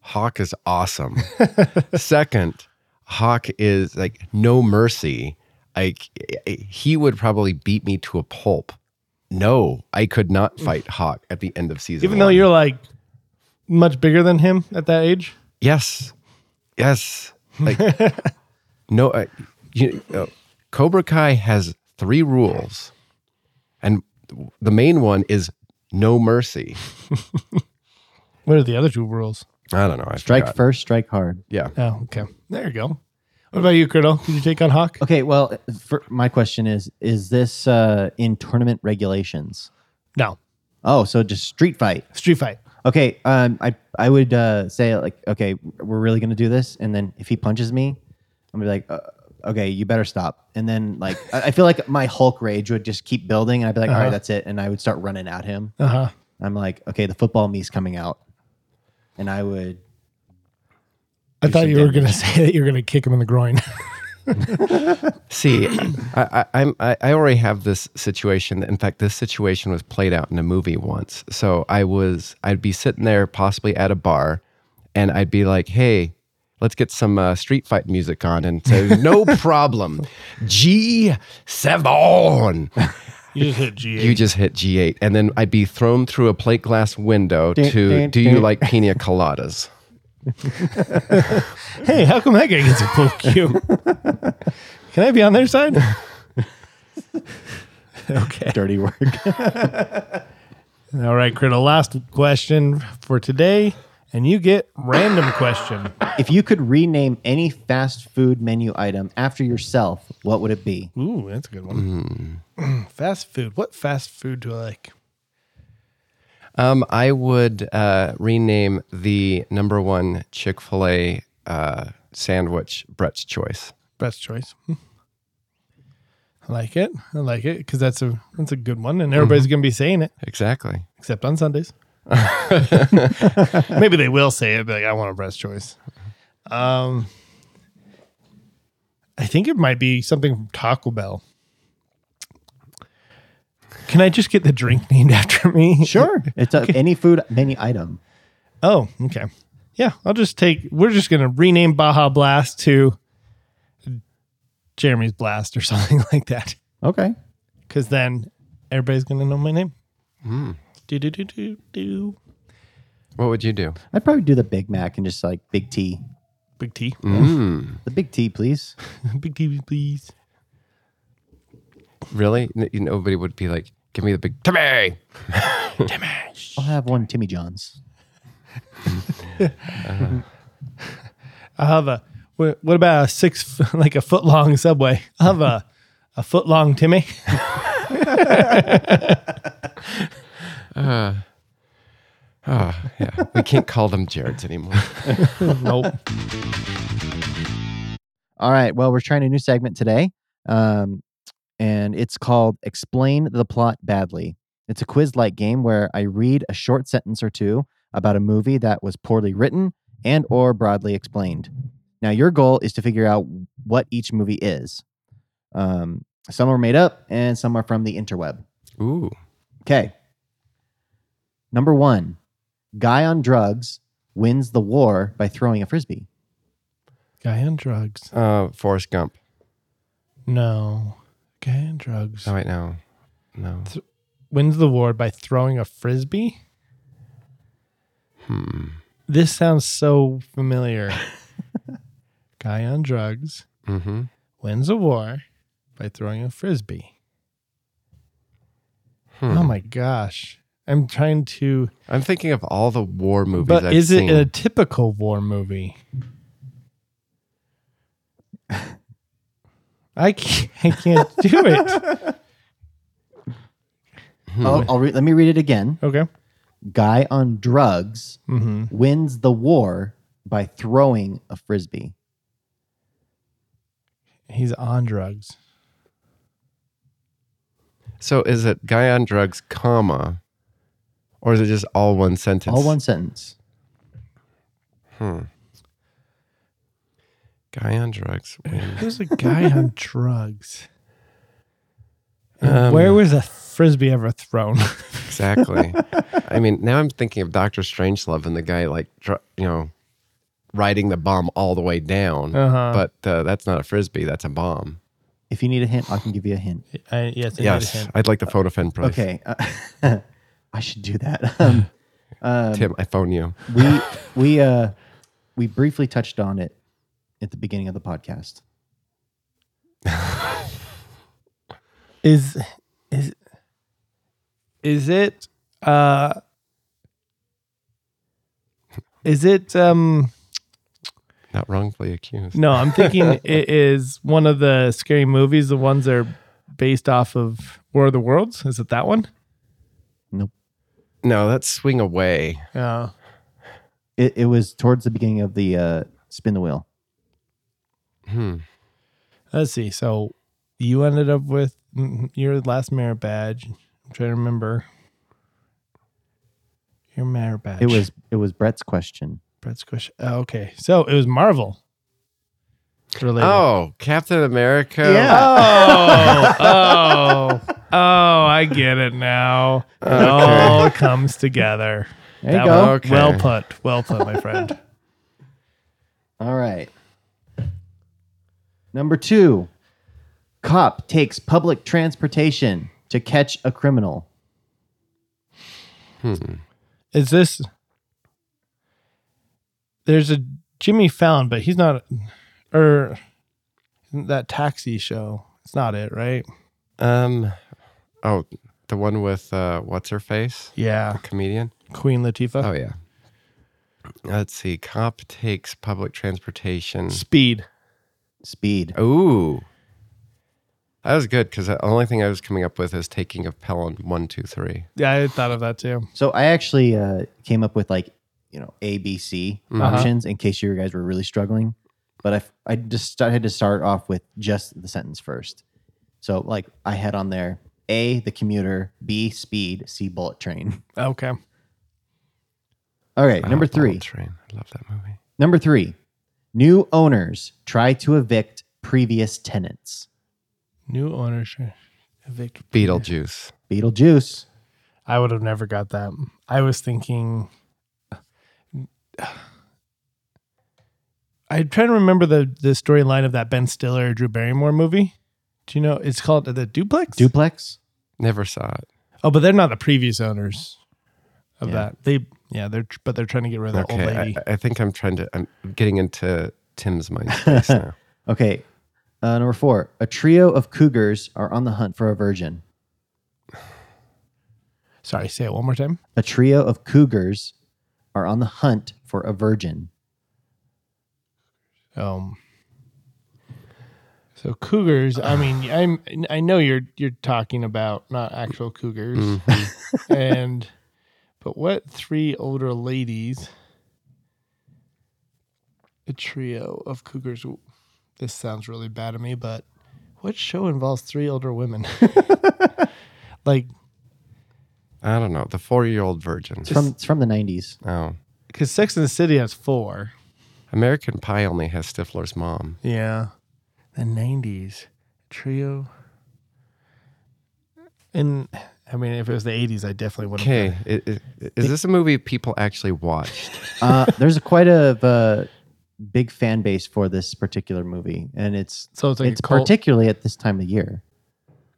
Hawk is awesome. Second, Hawk is like no mercy. Like he would probably beat me to a pulp. No, I could not fight Hawk at the end of season. Even though you're like much bigger than him at that age? yes, yes, like no, uh, you, uh, Cobra Kai has three rules, and the main one is no mercy. What are the other two rules? I don't know. I Strike forgot. first, strike hard. Yeah. Oh, okay. There you go. What about you, Criddle? Did you take on Hawk? Okay, well, for, my question is: Is this uh, in tournament regulations? No. Oh, so just street fight. Street fight. Okay, um, I I would uh, say like, okay, we're really gonna do this, and then if he punches me, I'm gonna be like, uh, okay, you better stop. And then like, I, I feel like my Hulk rage would just keep building, and I'd be like, all Uh-huh. right, that's it, and I would start running at him. Uh huh. I'm like, okay, the football me's coming out, and I would. I thought you were going to say that you're going to kick him in the groin. See, I, I, I'm I, I already have this situation. In fact, this situation was played out in a movie once. So I was I'd be sitting there, possibly at a bar, and I'd be like, "Hey, let's get some uh, street fight music on," and say, "No problem, G seven. you just hit G8. You just hit G eight, and then I'd be thrown through a plate glass window Dun, to. dun, Do you like pina coladas? hey, how come that guy gets a full cue? Can I be on their side? okay. Dirty work. All right, Criddle. Last question for today, and you get random question. if you could rename any fast food menu item after yourself, what would it be? Ooh, that's a good one. Hmm. fast food. What fast food do I like? Um, I would uh, rename the number one Chick Fil A uh, sandwich Brett's Choice. Best choice. Hmm. I like it. I like it because that's a that's a good one, and everybody's gonna be saying it Exactly. except on Sundays. Maybe they will say it, but like, I want a breast choice. Um, I think it might be something from Taco Bell. Can I just get the drink named after me? Sure. It's a, any food any item. Oh, okay. Yeah, I'll just take. We're just gonna rename Baja Blast to Jeremy's Blast or something like that, Okay. because then everybody's gonna know my name. Do do do do do. What would you do? I'd probably do the Big Mac and just like Big T. Big T. Mm. The Big T, please. Big T, please. Really? Nobody would be like, give me the big Timmy. Timmy. I'll have one Timmy John's. I'll have a. What what about a six, like a foot long subway? I'll have a, a foot long Timmy. Oh, yeah. We can't call them Jareds anymore. nope. All right. Well, we're trying a new segment today, um, and it's called "Explain the Plot Badly." It's a quiz-like game where I read a short sentence or two about a movie that was poorly written and or broadly explained. Now, your goal is to figure out what each movie is. Um, some are made up, and some are from the interweb. Ooh. Okay. Number one, guy on drugs wins the war by throwing a frisbee. Guy on drugs. Uh, Forrest Gump. No. Guy on drugs. Oh, wait, no. No. Wins the war by throwing a frisbee. Hmm. This sounds so familiar. Guy on drugs Mm-hmm. wins a war by throwing a frisbee. Hmm. Oh my gosh. I'm trying to. I'm thinking of all the war movies But I've is seen. it a typical war movie? I can't, I can't do it. I'll, I'll re- let me read it again. Okay. Guy on drugs hmm wins the war by throwing a frisbee. He's on drugs. so is it guy on drugs, comma, or is it just all one sentence? All one sentence. Hmm. Guy on drugs. Who's a guy on drugs? Um, Where was a frisbee ever thrown? Exactly. I mean, now I'm thinking of Doctor Strangelove and the guy like, you know, riding the bomb all the way down. Uh-huh. But uh, that's not a frisbee. That's a bomb. If you need a hint, I can give you a hint. I, yes, I need a yes, hint. I'd like the photo photofin price. Okay. Uh, I should do that. Um, um, Tim, I phone you. we we uh we briefly touched on it at the beginning of the podcast. Is is is it uh is it um Not wrongfully accused. no, I'm thinking it is one of the scary movies, the ones that are based off of War of the Worlds. Is it that one? Nope. No, that's swing away. Yeah. It, it was towards the beginning of the uh, spin the wheel. Hmm. Let's see. So you ended up with your last merit badge. I'm trying to remember. Your merit badge. It was it was Brett's question. Brett's question. Oh, okay. So it was Marvel. Related. Oh, Captain America. Yeah. Oh, oh, oh, I get it now. It all comes together. There you That go. was Okay. Well put. Well put, my friend. All right. Number two, cop takes public transportation to catch a criminal. Is this. There's a Jimmy Fallon, but he's not. Or that taxi show? It's not it, right? Um. Oh, the one with uh, what's her face? Yeah. Comedian. Queen Latifah. Oh yeah. Let's see. Cop takes public transportation. Speed. Speed. Ooh. That was good because the only thing I was coming up with is taking of Pelham one, two, three. Yeah, I thought of that too. So I actually uh, came up with like you know A, B, C Uh-huh. options in case you guys were really struggling. But I I just I had to start off with just the sentence first. So like I had on there A the commuter, B speed, C bullet train. Okay. All right, number Oh, three. Bullet Train. I love that movie. Number three, new owners try to evict previous tenants. New ownership. Evict. Beetlejuice. Beetlejuice. I would have never got that. I was thinking. I'm trying to remember the the storyline of that Ben Stiller Drew Barrymore movie. Do you know? It's called the Duplex. Duplex. Never saw it. oh, but they're not the previous owners of Yeah. that. They yeah, they're but they're trying to get rid of the old lady. I, I think I'm trying to. I'm getting into Tim's mind space now. Okay. Uh, number four, a trio of cougars are on the hunt for a virgin. Sorry, say it one more time. A trio of cougars are on the hunt for a virgin. Um. So cougars. I mean, I'm. I know you're you're talking about not actual cougars, Mm-hmm. and but what three older ladies? A trio of cougars. This sounds really bad to me, but what show involves three older women? like, I don't know. The four-year-old virgin. It's from it's from the nineties. Oh, because Sex and the City has four. American Pie only has Stifler's mom. Yeah. The nineties. Trio. And I mean, if it was the eighties, I definitely would have. Okay, i- i- is this a movie people actually watched? Uh, there's quite a uh, big fan base for this particular movie, and it's So it's like it's cult, particularly at this time of year.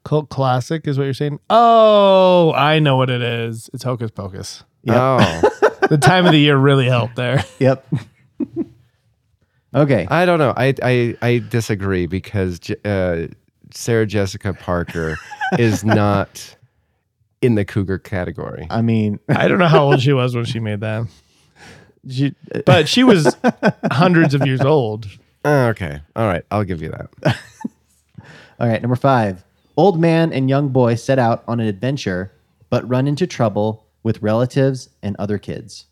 cult classic, is what you're saying? Oh, I know what it is. It's Hocus Pocus. Yep. Oh, The time of the year really helped there. Yep. okay. I don't know. I I, I disagree because Je- uh, Sarah Jessica Parker is not in the cougar category. I mean, I don't know how old she was when she made that, you- but she was hundreds of years old. Oh, okay, all right, I'll give you that. all right. Number five. Old man and young boy set out on an adventure, but run into trouble with relatives and other kids.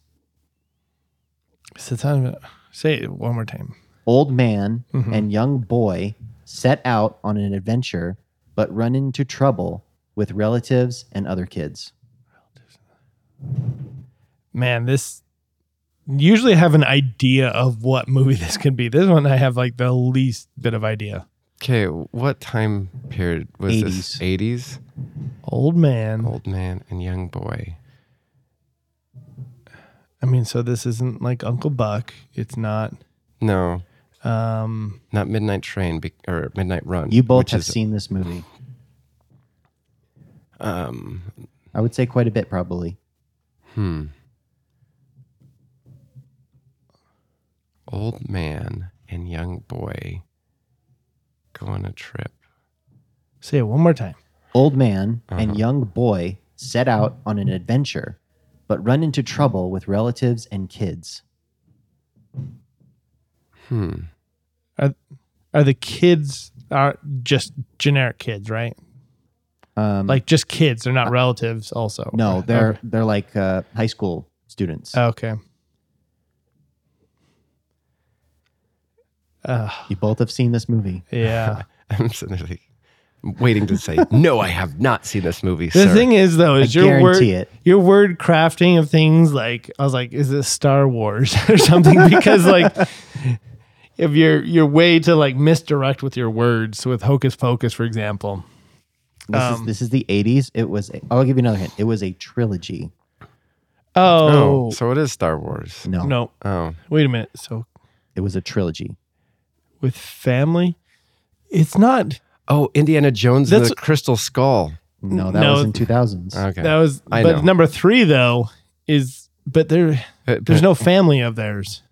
So time, say it one more time. Old man Mhm. and young boy set out on an adventure, but run into trouble with relatives and other kids. Man, this usually I have an idea of what movie this could be. This one I have like the least bit of idea. Okay, what time period was this? 80s? Old man. Old man and young boy. I mean, so this isn't like Uncle Buck. It's not. No, Um, not Midnight Train be- or Midnight Run. You both have is, seen this movie. Um, I would say quite a bit, probably. hmm. Old man and young boy go on a trip. say it one more time. Old man Uh-huh. and young boy set out on an adventure, but run into trouble with relatives and kids. Hmm. Are the kids are just generic kids, right? Um, Like just kids. They're not relatives. Also. no, they're Okay. they're like uh, high school students. okay. Uh, you both have seen this movie. yeah. I'm sitting there like, waiting to say, no, I have not seen this movie. The sir." thing is, though, is I your word guarantee it. your word crafting of things like I was like, is this Star Wars or something? Because like, if you're your way to like misdirect with your words with Hocus Pocus, for example. This Um, is this is the '80s. It was. A, I'll give you another hint. It was a trilogy. Oh, oh, so it is Star Wars. No, no! Oh, Wait a minute. So it was a trilogy. with family, it's not. oh, Indiana Jones and That's- the Crystal Skull. No, that No. was in 2000s. Okay, That was. I but know. number three though is, but there, Uh, there's no family of theirs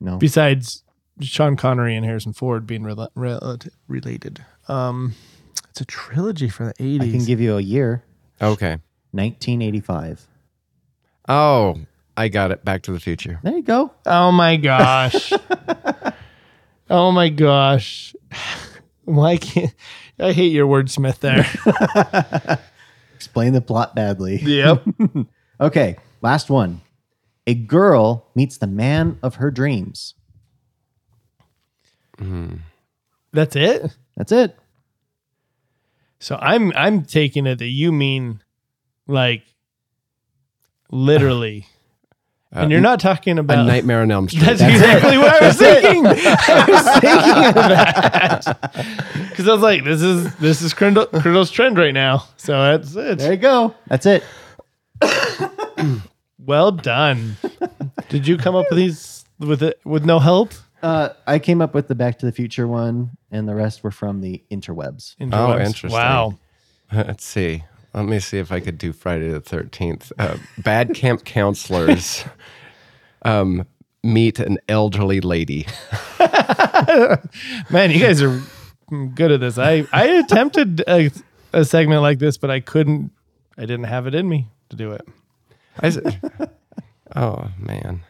no, besides Sean Connery and Harrison Ford being rela- rel- related. Um, it's a trilogy for the 80s. I can give you a year. Okay. 1985. Oh, I got it. Back to the Future. There you go. Oh my gosh. oh my gosh. Why can't I hate your wordsmith there? Explain the plot badly. yep. Okay, last one. A girl meets the man of her dreams. Hmm. That's it. That's it. So I'm I'm taking it that you mean like literally. and you're not talking A about Nightmare on Elm Street. That's exactly what I was thinking. I was thinking of that because I was like, "This is this is Crindle, Crindle's trend right now." So that's it. There you go. That's it. Well done. Did you come up with these with it with no help? Uh, I came up with the Back to the Future one, and the rest were from the interwebs. Interwebs. interesting. Wow. Let's see. Let me see if I could do Friday the 13th. Uh, bad camp counselors um, meet an elderly lady. Man, you guys are good at this. I I attempted a, a segment like this, but I couldn't. I didn't have it in me to do it. I s- oh, man.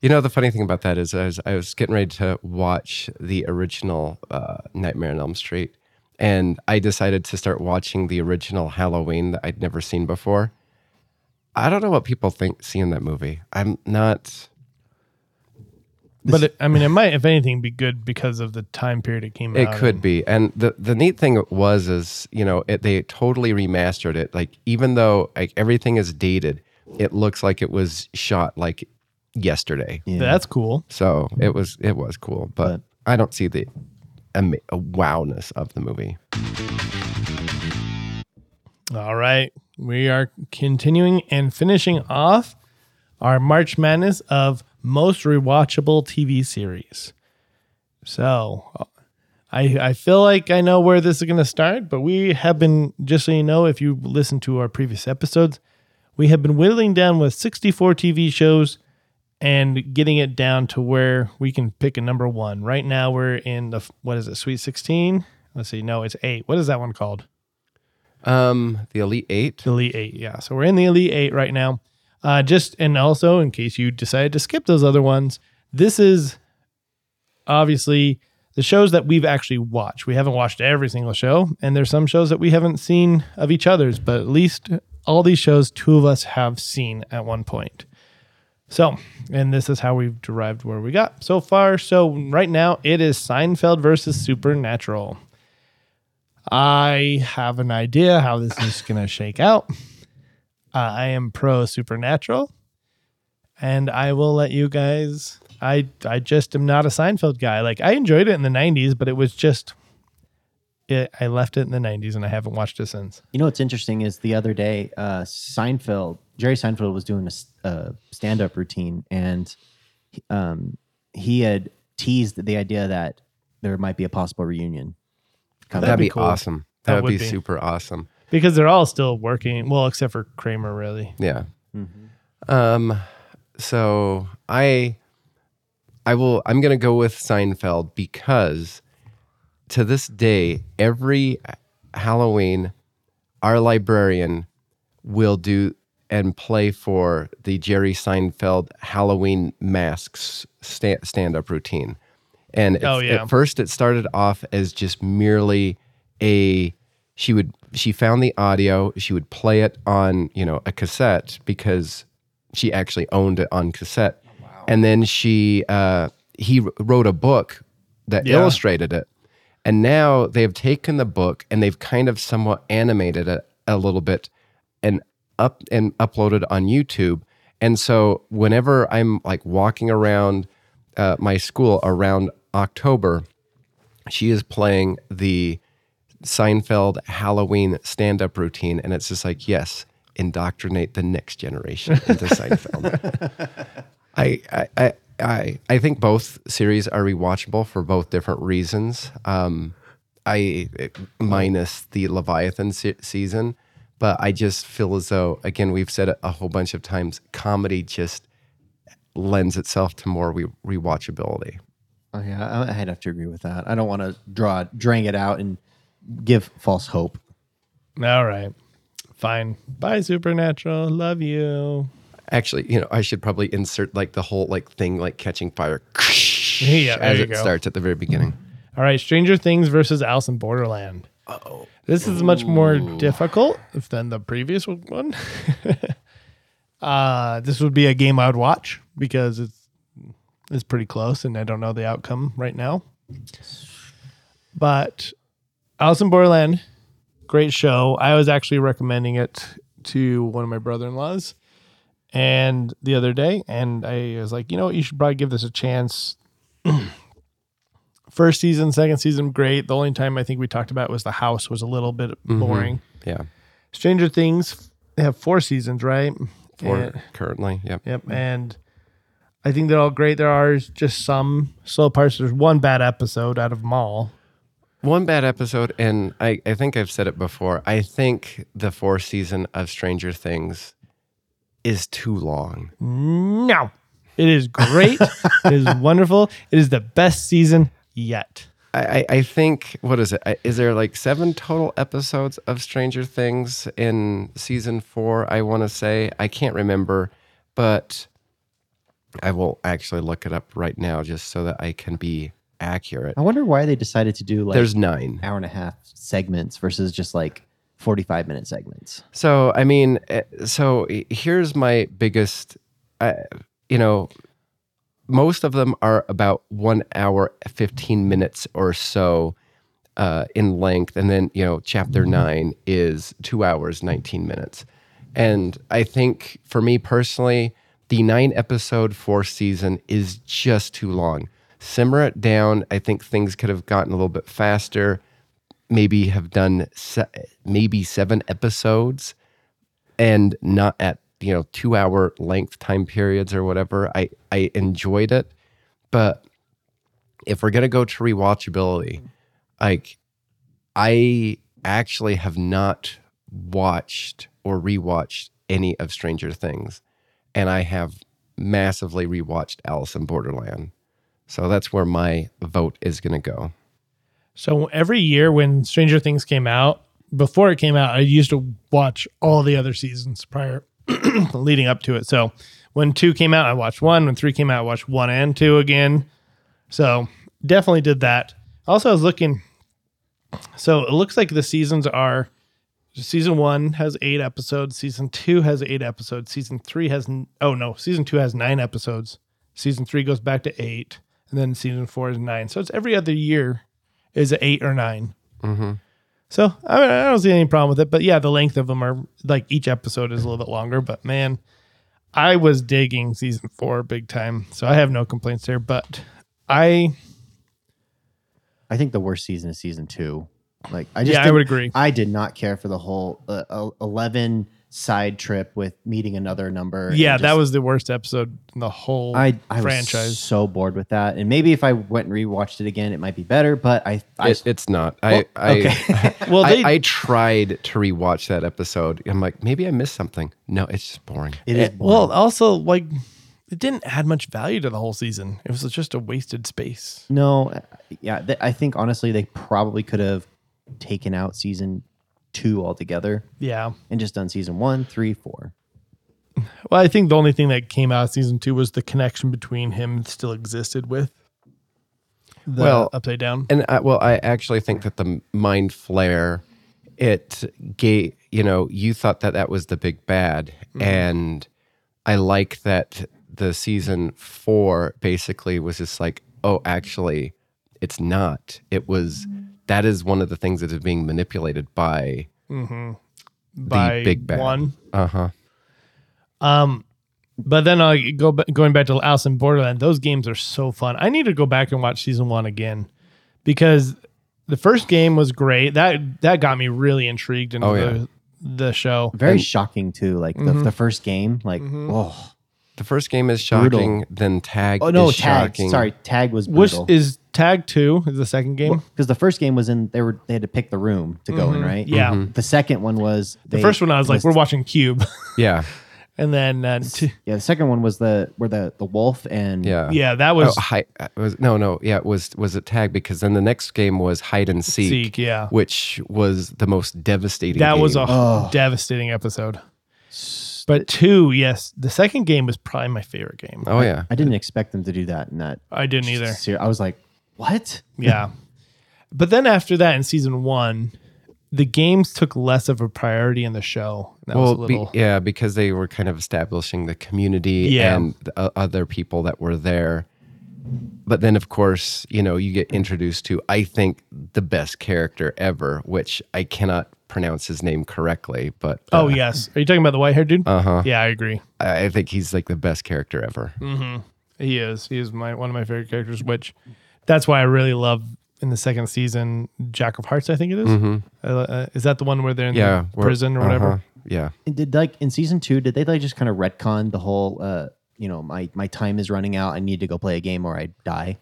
You know, the funny thing about that is I was, I was getting ready to watch the original uh, Nightmare on Elm Street, and I decided to start watching the original Halloween that I'd never seen before. I don't know what people think seeing that movie. I'm not. But it, I mean, it might, if anything, be good because of the time period it came It out. It could in. be, and the the neat thing was is you know it, they totally remastered it. Like even though like everything is dated, it looks like it was shot like yesterday. Yeah. That's cool. So it was it was cool, but, But- I don't see the ama- wowness of the movie. All right. We are continuing and finishing off our March Madness of most rewatchable TV series. So I, I feel like I know where this is going to start, but we have been, just so you know, if you listen to our previous episodes, we have been whittling down with 64 TV shows and getting it down to where we can pick a number one. Right now, we're in the, what is it, Sweet 16? Let's see. No, it's eight. What is that one called? Um, the Elite Eight. The Elite Eight, yeah. So we're in the Elite Eight right now. Uh, just and also in case you decided to skip those other ones, this is obviously the shows that we've actually watched. We haven't watched every single show, and there's some shows that we haven't seen of each other's, but at least all these shows, two of us have seen at one point. So, and this is how we've derived where we got so far. So right now it is Seinfeld versus Supernatural. I have an idea how this is going to shake out. Uh, I am pro Supernatural. and I will let you guys. I I just am not a Seinfeld guy. Like I enjoyed it in the '90s, but it was just. It, I left it in the '90s, and I haven't watched it since. You know what's interesting is the other day, uh, Seinfeld, Jerry Seinfeld was doing a stand-up routine, and um, he had teased the idea that there might be a possible reunion. coming. That'd, be be, cool. awesome. That That, would would be, be. super awesome. because they're all still working. Well, except for Kramer, really. Yeah. Um. So I, I will. I'm gonna go with Seinfeld because, to this day, every Halloween, our librarian will do and play for the Jerry Seinfeld Halloween masks sta- stand-up routine. And at- Oh, yeah. at first, it started off as just merely a she would she found the audio she would play it on you know a cassette because she actually owned it on cassette and then she uh he wrote a book that Yeah. illustrated it and now they've taken the book and they've kind of somewhat animated it a little bit and up and uploaded on YouTube. And so whenever I'm like walking around uh, my school around October, she is playing the Seinfeld Halloween stand up routine. And it's just like, yes, indoctrinate the next generation into Seinfeld. I, I, I, I, think both series are rewatchable for both different reasons. Um, I minus the Leviathan se- season, but I just feel as though again we've said it a whole bunch of times. Comedy just lends itself to more re- rewatchability. Oh, yeah, I- I'd have to agree with that. I don't want to draw drag it out and give false hope. All right, fine. Bye, Supernatural. Love you. Actually, you know, I should probably insert like the whole like thing like catching fire Yeah, as it go. starts at the very beginning. All right, Stranger Things versus Alice in Borderland. Oh, this is much more difficult than the previous one. uh, this would be a game I'd watch because it's it's pretty close, and I don't know the outcome right now. But Alice in Borderland, great show. I was actually recommending it to one of my brother-in-laws, and the other day, and I was like, you know, what, you should probably give this a chance first season, second season, great. The only time I think we talked about was the house was a little bit mm-hmm. boring. Yeah, Stranger Things, they have four seasons, right? for And- currently, yep. yep. And I think they're all great. There are just some slow parts. There's one bad episode out of them all. One bad episode, and I, I think I've said it before. I think the fourth season of Stranger Things is too long. No. It is great. it is wonderful. It is the best season yet. I, I I think what is it? Is there like seven total episodes of Stranger Things in season four? I want to say I can't remember, but I will actually look it up right now just so that I can be accurate. I wonder why they decided to do like There's nine. hour and a half segments versus just like 45 minute segments. So I mean, eh, so here's my biggest, uh, you know, most of them are about one hour, fifteen minutes or so uh, in length, and then you know, chapter nine is two hours, nineteen minutes, and I think for me personally, the nine episode fourth season is just too long. Simmer it down. I think things could have gotten a little bit faster maybe have done se- maybe seven episodes and not at you know two hour length time periods or whatever i i enjoyed it. But if we're gonna go to rewatchability mm-hmm. like i actually have not watched or rewatched any of stranger things and i have massively rewatched alice in borderland. So that's where my vote is gonna go. So every year when Stranger Things came out, before it came out, I used to watch all the other seasons prior leading up to it. So when two came out, I watched one. When three came out, I watched one and two again. So definitely did that. Also, I was looking. So it looks like the seasons are season one has eight episodes, season two has eight episodes, season three has oh no, season two has nine episodes, season three goes back to eight, and then season four is nine. So it's every other year is eight or 9 mm-hmm. So I, mean, I don't see any problem with it. But yeah, the length of them are like each episode is a little bit longer. But man, I was digging season four big time, so I have no complaints there. But I, I think the worst season is season two. Like I just yeah, I would agree. I did not care for the whole uh, eleven side trip with meeting another number. Yeah, and that was the worst episode in the whole I, I franchise. was so bored with that. And maybe if I went and rewatched it again, it might be better. But I, I It, it's not. I, I, okay. well, I, they I tried to rewatch that episode. I'm like, maybe I missed something. No, it's just boring. it is boring. well also like it didn't add much value to the whole season. It was just a wasted space. no, uh, yeah. Th- I think honestly, they probably could have taken out season two altogether Yeah. and just done season one, three, four. Well, I think the only thing that came out of season two was the connection between him still existed with the Well, upside down. And I, well, I actually think that the Mind Flayer, it gave you know, you thought that that was the big bad, mm-hmm. and I like that the season four basically was just like, oh, actually, it's not. It was mm-hmm. That is one of the things that is being manipulated by by big bad. one. uh huh. Um, but then I go ba- going back to Alice in Borderland. Those games are so fun. I need to go back and watch season one again because the first game was great. That that got me really intrigued into Oh, yeah. the the show. Very shocking too. Like the, Mhm. the first game, like Mhm. oh, The first game is Brutal. shocking. Then tag. oh no, is tag. shocking. Sorry, tag was Which brutal. is Tag Two? Is the second game? because the first game was in they were they had to pick the room to go in, Mhm. right? Yeah. Mhm. The second one was The they- first one I was like, we're watching Cube, Yeah. and then uh, t- Yeah, the second one was the where the the wolf and Yeah. yeah, that was oh, hi, uh, was no, no, yeah, it was was it tag because then the next game was hide and seek, Seek. Yeah, which was the most devastating. that was a Oh. devastating episode. But two, yes, the second game was probably my favorite game. oh yeah, I didn't expect them to do that in that. I didn't either. ser- I was like, what? Yeah. but then after that in season one, the games took less of a priority in the show. That well, was a little be, yeah, because they were kind of establishing the community Yeah. and the o- other people that were there. But then, of course, you know, you get introduced to, I think, the best character ever, which I cannot pronounce his name correctly, but uh, Oh yes. Are you talking about the white haired dude? uh huh. yeah, I agree. I I think he's like the best character ever. Mm-hmm. He is. He is my one of my favorite characters, which that's why I really love in the second season Jack of Hearts, I think it is. hmm Uh, uh, is that the one where they're in Yeah, the prison or whatever? uh-huh, Yeah. And did like in season two? Did they like just kind of retcon the whole? uh You know, my my time is running out. I need to go play a game or I die.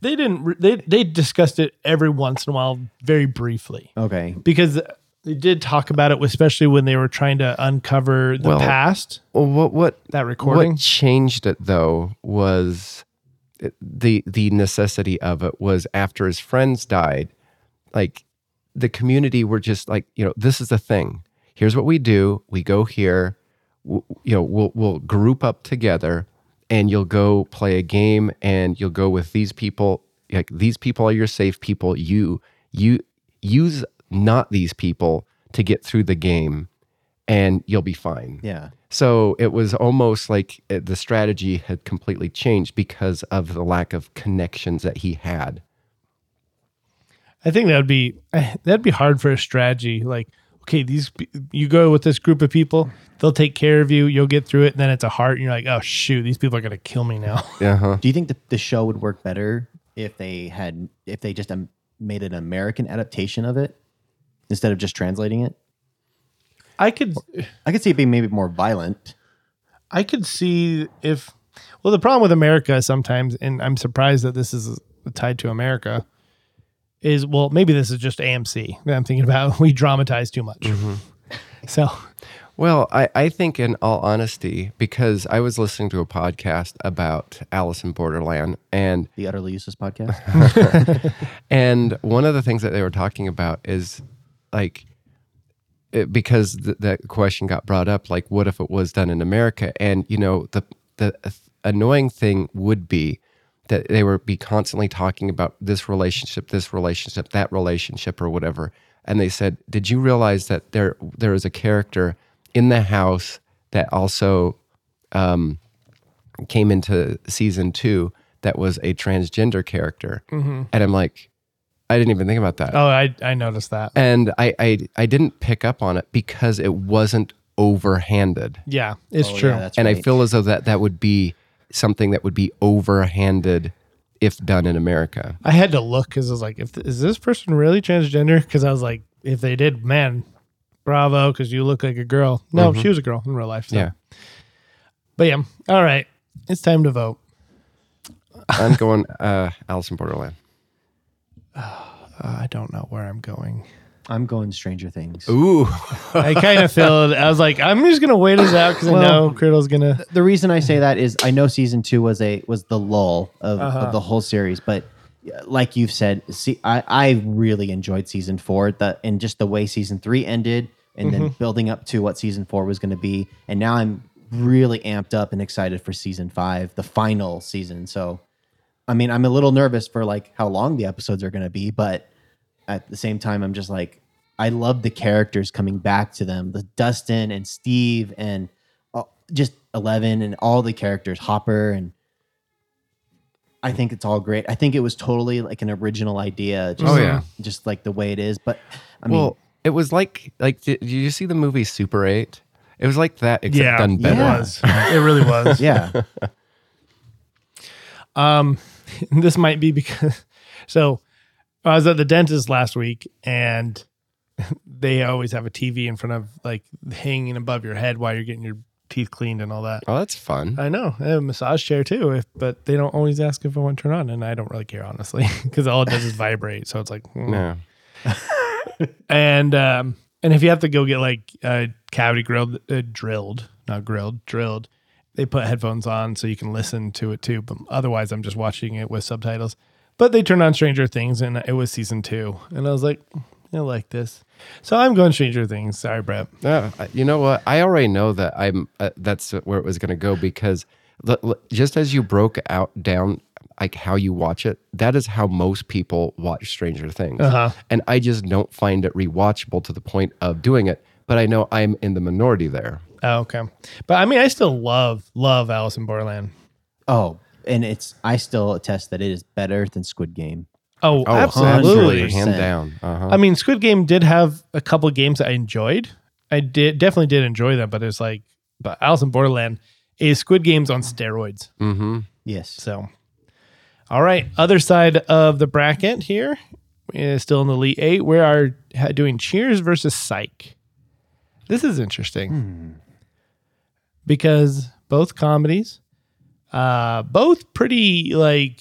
They didn't re- they they discussed it every once in a while very briefly. Okay, because they did talk about it, especially when they were trying to uncover the Well, past. Well, what what That recording. What changed it though was it- the the necessity of it was after his friends died, like the community were just like you know this is the thing. Here's what we do. We go here. W- You know we'll we'll group up together, and you'll go play a game, and you'll go with these people. Like these people are your safe people. You you use not these people to get through the game, and you'll be fine. yeah. So it was almost like uh, the strategy had completely changed because of the lack of connections that he had. I think that would be that'd be hard for a strategy. Like, okay, these you go with this group of people, they'll take care of you, you'll get through it, and then it's a heart, and you're like, oh shoot, these people are gonna kill me now. Uh-huh. Do you think the, the show would work better if they had if they just um, made an American adaptation of it instead of just translating it? I could I could see it being maybe more violent. I could see if well the problem with America sometimes, and I'm surprised that this is tied to America, is well maybe this is just AMC that I'm thinking about. We dramatize too much. Mm-hmm. So Well, I, I think, in all honesty, because I was listening to a podcast about Alice in Borderland, and The utterly useless podcast. and one of the things that they were talking about is like it, because th- that question got brought up like what if it was done in america? And you know the the annoying thing would be that they would be constantly talking about this relationship this relationship that relationship or whatever. And they said did you realize that there there is a character in the house that also um, came into season two that was a transgender character? And i'm like i didn't even think about that oh I I noticed that. and I, I i didn't pick up on it because it wasn't overhanded. Yeah, it's Oh, true. yeah, that's and I feel as though that that would be something that would be overhanded if done in America. I had to look because I was like, if is this person really transgender? Because I was like, if they did, man, bravo, because you look like a girl. No, she was a girl in real life. So. Yeah. But yeah, all right, it's time to vote. I'm going uh Alice in Borderland. Uh, I don't know where I'm going. I'm going Stranger Things. Ooh. I kind of feel. I was like, I'm just gonna wait this out because I Well- know Criddle's gonna. the reason I say that is I know season two was a was the lull of, Uh-huh. of the whole series, but uh, like you've said, see, I I really enjoyed season four, the and just the way season three ended, and then building up to what season four was going to be, and now I'm really amped up and excited for season five, the final season. So, I mean, I'm a little nervous for like how long the episodes are going to be, but at the same time, I'm just like, I love the characters coming back to them, the Dustin and Steve and uh, just Eleven and all the characters, Hopper and. I think it's all great. I think it was totally like an original idea. Just, Oh, yeah. just like the way it is. But I mean, well, it was like like did, did you see the movie Super 8? It was like that except Yeah, done it better. Yeah. was. It really was. yeah, Um, this might be because so I was at the dentist last week and they always have a TV in front of like hanging above your head while you're getting your teeth cleaned and all that. Oh, that's fun. I know. I have a massage chair too, if, but they don't always ask if I want to turn on, and I don't really care honestly because all it does is vibrate. So it's like, mm. No. and um, and if you have to go get like uh, cavity grilled, uh, drilled, not grilled, drilled, they put headphones on so you can listen to it too. But otherwise, I'm just watching it with subtitles. But they turned on Stranger Things, and it was season two, and I was like, I like this. So I'm going Stranger Things. Sorry, Brett. Yeah, you know what? I already know that I'm. Uh, that's where it was going to go because l- l- just as you broke out down like how you watch it, that is how most people watch Stranger Things. Uh-huh. And I just don't find it rewatchable to the point of doing it. But I know I'm in the minority there. Oh, okay. But I mean, I still love love Alice in Borderland. Oh, and it's I still attest that it is better than Squid Game. Oh, Oh, absolutely. absolutely, hand 100%. down. Uh-huh. I mean, Squid Game did have a couple of games that I enjoyed. I did definitely did enjoy them, but it's like, but Alice in Borderland is Squid Games on steroids. mm-hmm. Yes. So, all right, other side of the bracket here is still in the Elite Eight. We are doing Cheers versus Psych. This is interesting because both comedies, uh, both pretty like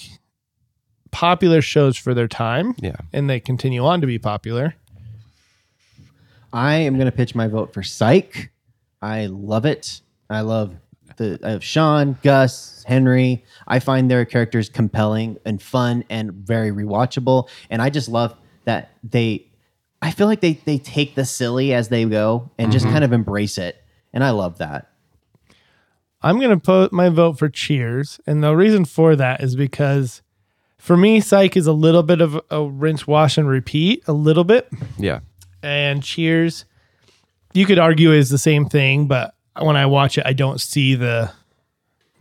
popular shows for their time, Yeah. and they continue on to be popular. I am going to pitch my vote for Psych. I love it. I love the I have Sean, Gus, Henry. I find their characters compelling and fun and very rewatchable. And I just love that they. I feel like they they take the silly as they go and just kind of embrace it, and I love that. I'm going to put my vote for Cheers. And the reason for that is because for me, Psych is a little bit of a rinse, wash, and repeat, a little bit. Yeah. And Cheers, you could argue is the same thing, but when I watch it, I don't see the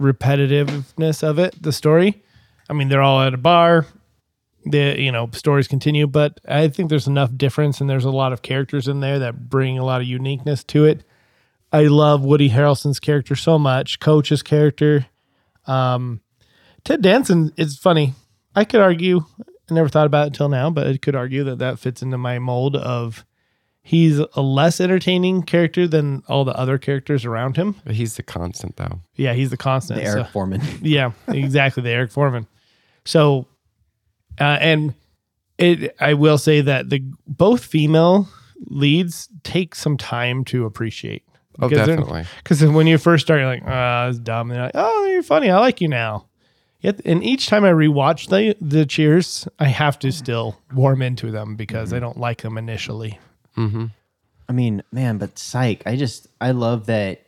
repetitiveness of it, the story. I mean, they're all at a bar. The you know stories continue, but I think there's enough difference, and there's a lot of characters in there that bring a lot of uniqueness to it. I love Woody Harrelson's character so much. Coach's character, um, Ted Danson is funny. I could argue. I never thought about it until now, but I could argue that that fits into my mold of he's a less entertaining character than all the other characters around him. But he's the constant though. Yeah, he's the constant. The so- Eric Forman. yeah, exactly. The Eric Forman. So, uh, and it, I will say that the both female leads take some time to appreciate. Oh, definitely. Because when you first start, you're like, "Ah, that's dumb." And they're like, "Oh, you're funny. I like you now." Yet, and each time I rewatch the the Cheers, I have to still warm into them because I don't like them initially. Mm-hmm. I mean, man, but Psych. I just I love that.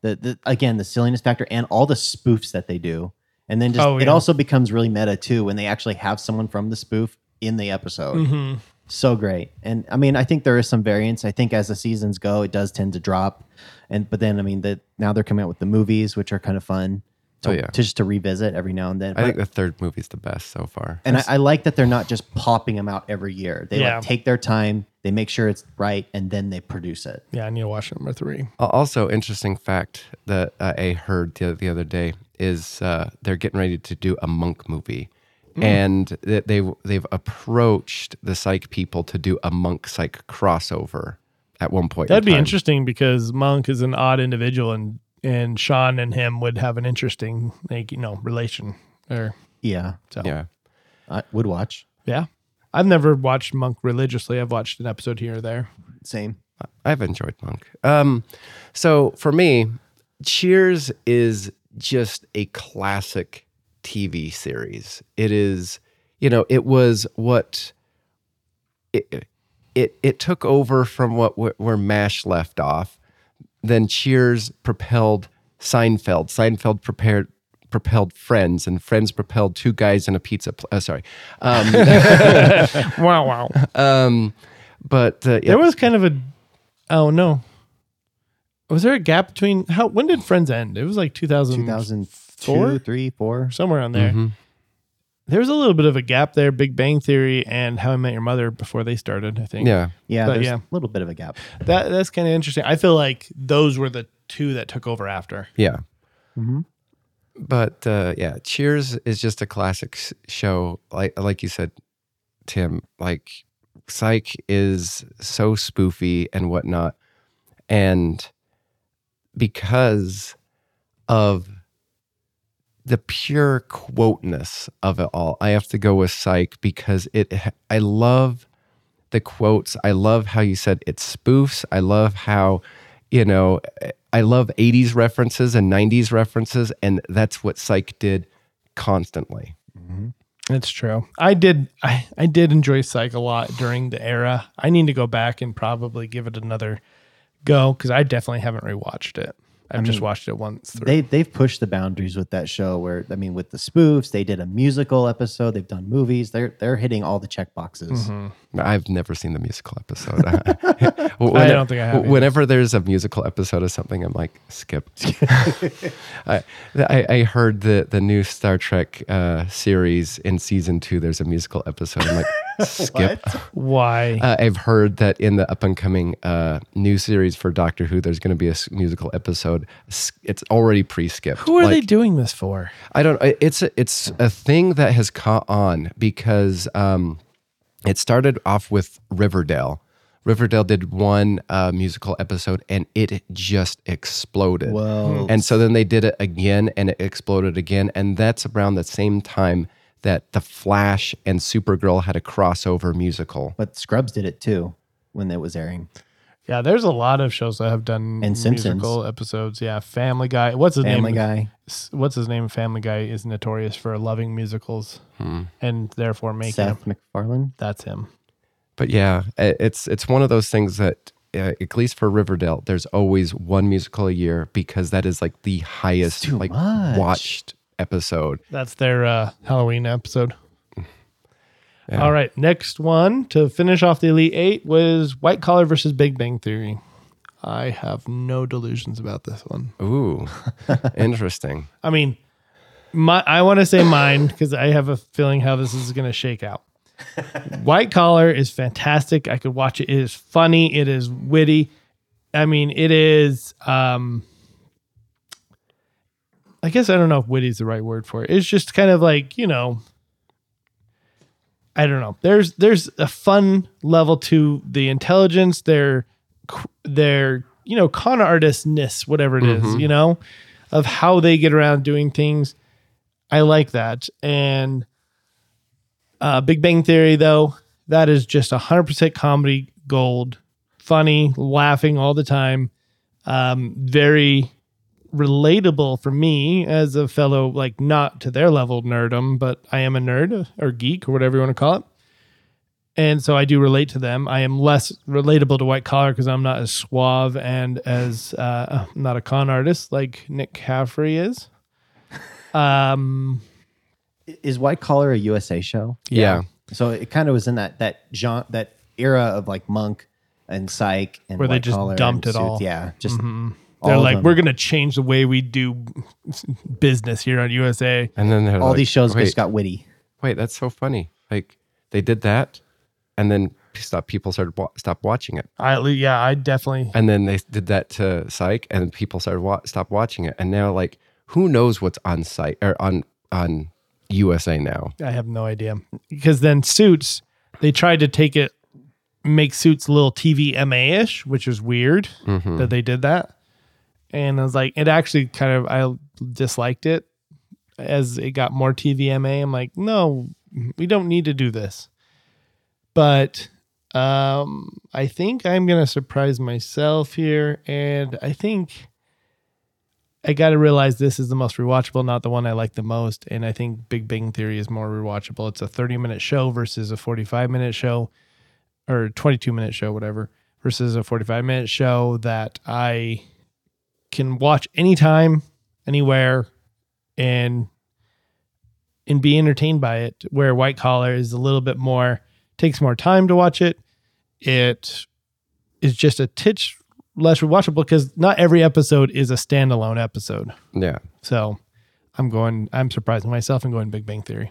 The, the again the silliness factor and all the spoofs that they do, and then just Oh, it also becomes really meta too when they actually have someone from the spoof in the episode. Mm-hmm. So great, and I mean I think there is some variance. I think as the seasons go, it does tend to drop, and but then I mean that now they're coming out with the movies, which are kind of fun. To, Oh, yeah. to just to revisit every now and then. I think the third movie's the best so far. and I, I like that they're not just popping them out every year. They Yeah. like take their time They make sure it's right and then they produce it. Yeah, I need to watch number three. Also, interesting fact that uh, I heard the, the other day is uh, they're getting ready to do a monk movie, and that they they've approached the psych people to do a monk psych crossover at one point. That'd be time. interesting because Monk is an odd individual, and and Sean and him would have an interesting, like you know, relation. Or Yeah. so Yeah, I would watch. yeah. I've never watched Monk religiously. I've watched an episode here or there. Same. I've enjoyed Monk. Um, so for me, Cheers is just a classic TV series. It is, you know, it was what it it, it took over from what where, where Mash left off. Then Cheers propelled Seinfeld. Seinfeld prepared propelled Friends, and Friends propelled Two Guys in a Pizza. Pl- uh, sorry, um, Wow, wow. um, but uh, yeah, There was kind of a. Oh no. Was there a gap between how? When did Friends end? It was like 2000, 2002, Four? three, somewhere on there. Mhm. There was a little bit of a gap there. Big Bang Theory and How I Met Your Mother before they started. I think. yeah. Yeah, But there's yeah. a little bit of a gap. That that's kind of interesting. I feel like those were the two that took over after. Yeah. Mhm. But uh, yeah, Cheers is just a classic show. Like like you said, Tim. Like Psych is so spoofy and whatnot, and because of the pure quoteness of it all, I have to go with Psych because it. I love the quotes. I love how you said it spoofs. I love how, you know, I love 80s references and 90s references, and that's what Psych did constantly. Mm-hmm. It's true. I did. I, I did enjoy Psych a lot during the era. I need to go back and probably give it another go because I definitely haven't rewatched it. I've just watched it once. Through. They they've pushed the boundaries with that show. Where I mean, with the spoofs, they did a musical episode. They've done movies. They're they're hitting all the check boxes. I've never seen the musical episode. I don't think I have either. Whenever there's a musical episode of something, I'm like, skip. I, I I heard the the new Star Trek uh, series in season two. There's a musical episode. I'm like, skip. Why? Uh, I've heard that in the up and coming uh, new series for Doctor Who, there's going to be a musical episode. S- It's already pre-skipped. Who are they doing this for? I don't. It's a, it's a thing that has caught on because um, it started off with Riverdale. Riverdale did one uh, musical episode and it just exploded. Whoa. And so then they did it again and it exploded again. And that's around the same time that The Flash and Supergirl had a crossover musical. But Scrubs did it too when it was airing. Yeah, there's a lot of shows that have done And Simpsons. musical episodes. Yeah, Family Guy. What's his Family name? Guy. What's his name? Family Guy is notorious for loving musicals and therefore making them. Seth MacFarlane. That's him. But yeah, it's it's one of those things that uh, at least for Riverdale, there's always one musical a year because that is like the highest like much. watched episode. That's their uh, Halloween episode. All right, next one to finish off the Elite Eight was White Collar versus Big Bang Theory. I have no delusions about this one. Ooh, interesting. I mean, my I want to say mine because I have a feeling how this is going to shake out. White Collar is fantastic. I could watch it. It is funny. It is witty. I mean, it is. um I guess I don't know if witty is the right word for it. It's just kind of like you know. I don't know. There's there's a fun level to the intelligence. Their their you know con artistness, whatever it is, you know, of how they get around doing things. I like that. And uh, Big Bang Theory, though, that is just 100% comedy gold. Funny, laughing all the time. Um, very relatable for me as a fellow, like not to their level nerdum, but I am a nerd or geek or whatever you want to call it. And so I do relate to them. I am less relatable to white collar because I'm not as suave and as uh, not a con artist like Nick Caffrey is. Um, Is White Collar a USA show? Yeah. So it kind of was in that that genre, that era of like Monk and Psych and Where they White just Collar dumped and it all. Yeah, just all they're like, them. we're gonna change the way we do business here on USA. And then they're all like, these shows wait, just got witty. wait, that's so funny. Like they did that, and then stop people started wa- stop watching it. I yeah, I definitely And then they did that to Psych, and people started wa- stop watching it. And now, like, who knows what's on site or on on USA now? I have no idea because then Suits they tried to take it make Suits a little TV MA ish, which is weird Mhm. that they did that. And I was like, it actually kind of I disliked it as it got more TVMA. I'm like, no, we don't need to do this. But um, I think I'm gonna surprise myself here, and I think I got to realize this is the most rewatchable, not the one I like the most. And I think Big Bang Theory is more rewatchable. It's a 30 minute show versus a 45 minute show or 22 minute show, whatever, versus a 45 minute show that I can watch anytime, anywhere, and and be entertained by it. Where White Collar is a little bit more takes more time to watch it. It is just a titch less rewatchable because not every episode is a standalone episode. Yeah, So I'm going. I'm surprising myself and going Big Bang Theory.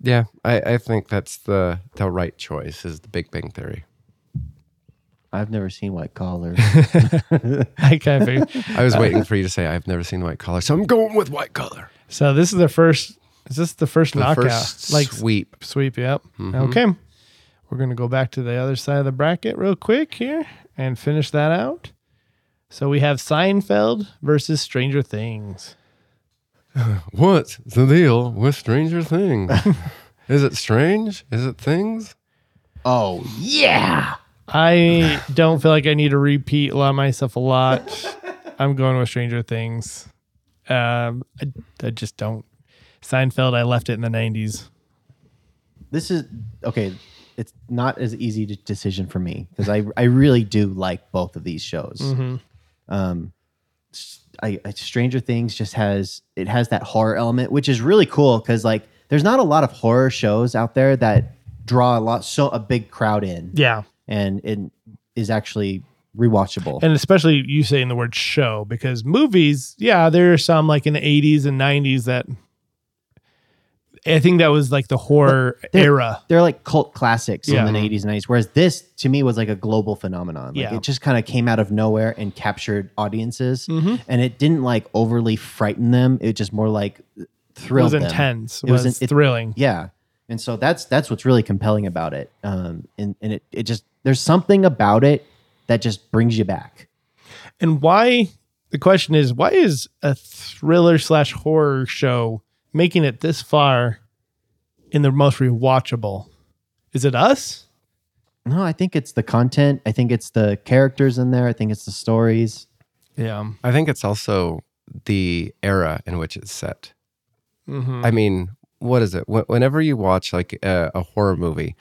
yeah. I, I think that's the the right choice. Is the Big Bang Theory. I've never seen White Collar. I kind of figured. I was waiting for you to say I've never seen White Collar, so I'm going with White Collar. So this is the first. Is this the first The knockout? first like sweep. sweep. Yep. Mhm. Okay. We're gonna go back to the other side of the bracket real quick here and finish that out. So we have Seinfeld versus Stranger Things. What's the deal with Stranger Things? Is it strange? Is it things? oh yeah. I don't feel like I need to repeat a lot of myself a lot. I'm going with Stranger Things. Um, I, I just don't. Seinfeld, I left it in the 90s. This is okay. It's not as easy to decision for me because I I really do like both of these shows. Um, s- I, I Stranger Things just has it has that horror element, which is really cool because like there's not a lot of horror shows out there that draw a lot so a big crowd in Yeah. And it is actually rewatchable. And especially you saying the word show because movies, yeah, there are some like in the 80s and 90s that I think that was like the horror they're- era. they're like cult classics Yeah. in the 80s and 90s whereas this to me was like a global phenomenon like Yeah. it just kind of came out of nowhere and captured audiences Mhm. and it didn't like overly frighten them it just more like It thrilled was them. intense. It It was was, an- it- thrilling. yeah and so that's that's what's really compelling about it um and, and it, it just there's something about it that just brings you back And why? The question is, why is a thriller slash horror show making it this far in the most rewatchable? Is it us? no i think it's the content i think it's the characters in there i think it's the stories Yeah. I think it's also the era in which it's set. Mm-hmm. I mean, what is it? Whenever you watch like a, a horror movie,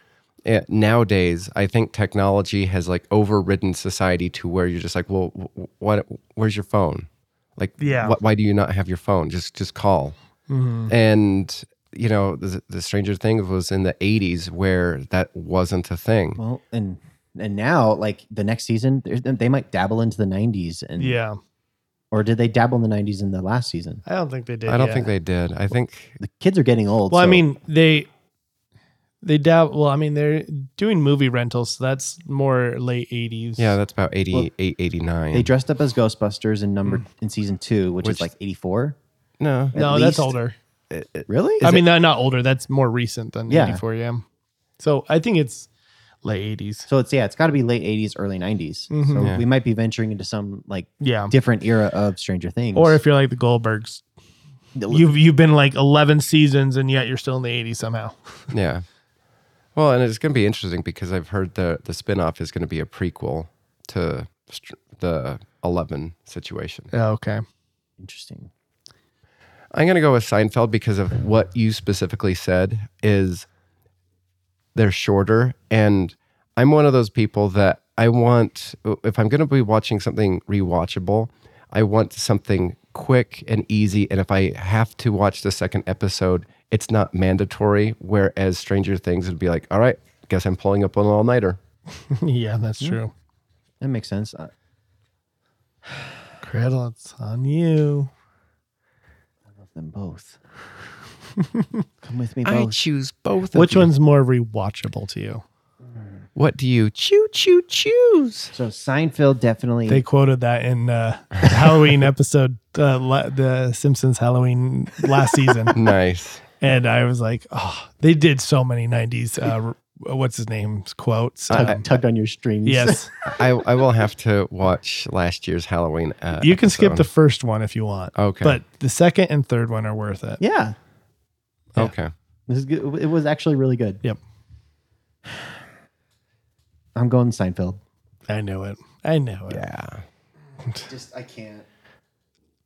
eh, nowadays I think technology has like overridden society to where you're just like, well, what? Where's your phone? Like, Yeah. wh- why do you not have your phone? Just just call. hmm And you know, the, the Stranger thing was in the '80s where that wasn't a thing. well and and now like the next season they might dabble into the 90s and Yeah. or did they dabble in the 90s in the last season I don't think they did. I don't yet. think they did. I think the kids are getting old Well, I mean, they they dab. Well, I mean, they're doing movie rentals, so that's more late eighties. yeah, that's about 88, 89. they dressed up as ghostbusters in number in season two which, Which- is like 84 no, no, at that's least- older. really I mean, not not older. That's more recent than Yeah. eighty four. Yeah. So I think it's late eighties. so it's yeah it's got to be late 80s early 90s Mhm. so Yeah. we might be venturing into some like Yeah. different era of stranger things Or if you're like the Goldbergs, you've you've been like eleven seasons and yet you're still in the eighties somehow. Yeah. Well, and it's going to be interesting because I've heard the the spin-off is going to be a prequel to str- the 11 situation. Oh, okay. interesting I'm going to go with Seinfeld because of what you specifically said is they're shorter and I'm one of those people that I want if I'm going to be watching something rewatchable, I want something quick and easy and if I have to watch the second episode, it's not mandatory whereas Stranger Things would be like, "All right, guess I'm pulling up on an all-nighter." yeah, that's true. that makes sense Uh, Cradle, it's on you. I love them both come with me both I choose both. of Which you. one's more rewatchable to you? What do you choo choo choose? So Seinfeld definitely. They quoted that in uh, Halloween episode, uh, la- the Simpsons Halloween last season, Nice. And I was like, oh, they did so many '90s. Uh, what's his name's quotes? tug- Um, tugged on your strings. yes, I, I will have to watch last year's Halloween. Uh, you can skip the first one if you want. Okay. but the second and third one are worth it. yeah. yeah. Okay. This is good. It was actually really good. Yep, I'm going Seinfeld. I knew it. I knew it. Yeah. Just I can't.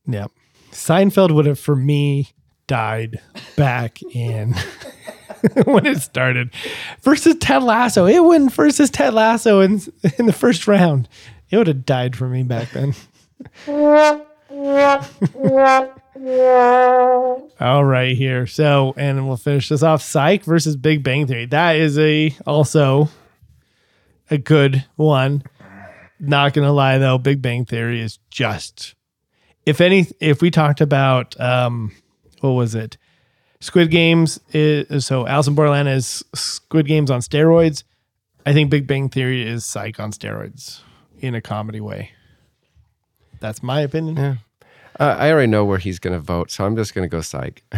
Yep. Seinfeld would have, for me, died back in when it started versus Ted Lasso. It wouldn't versus Ted Lasso in, in the first round. It would have died for me back then. All right, here. So, and we'll finish this off. Psych versus Big Bang Theory. That is a also a good one. Not gonna lie though, Big Bang Theory is just if any if we talked about um what was it squid games is so alice in borderland is squid games on steroids i think big bang theory is psych on steroids in a comedy way that's my opinion Yeah. Uh, I already know where he's going to vote, so I'm just going to go psych.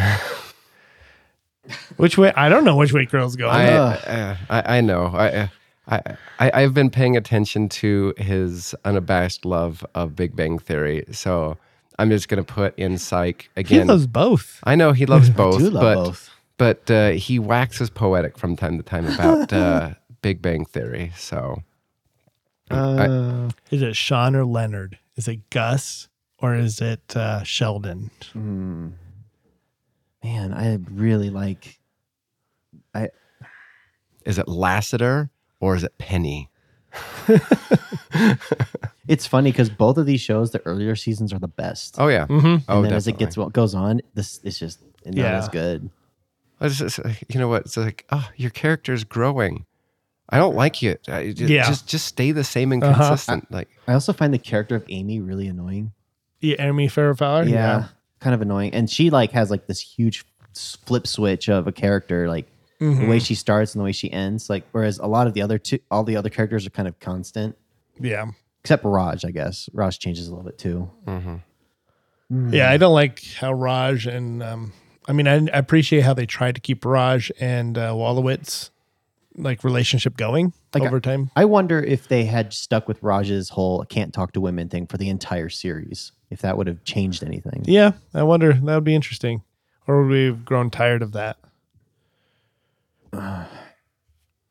which way i don't know which way girls go I, uh, I I know. I, uh, I I I've been paying attention to his unabashed love of Big Bang Theory, so I'm just going to put in psych again. he loves both I know he loves both, I do love but both. but uh, he waxes poetic from time to time about uh, Big Bang Theory. So Uh, is it sean or leonard is it gus or is it uh, sheldon hmm. Man, I really like. I is it Lassiter or is it Penny? It's funny because both of these shows, the earlier seasons are the best. Oh yeah. mm-hmm. Oh, and then as it definitely. gets what goes on, this it's just not Yeah. as good. It's just, you know what? It's like, oh, your character's growing. I don't like you. I- ju- Yeah. Just just stay the same and Uh-huh. consistent. Like I also find the character of Amy really annoying. yeah amy farrah fowler yeah, kind of annoying. And she like has like this huge s- flip switch of a character, like the Mhm. way she starts and the way she ends. Like whereas a lot of the other two, all the other characters are kind of constant, yeah except Raj, I guess. Raj changes a little bit too. mhm. Yeah, I don't like how Raj and um, I mean, I, I appreciate how they tried to keep Raj and uh, Wolowitz like relationship going Like, over time. I wonder if they had stuck with Raj's whole "can't talk to women" thing for the entire series, if that would have changed anything. Yeah, I wonder that would be interesting, or would we have grown tired of that?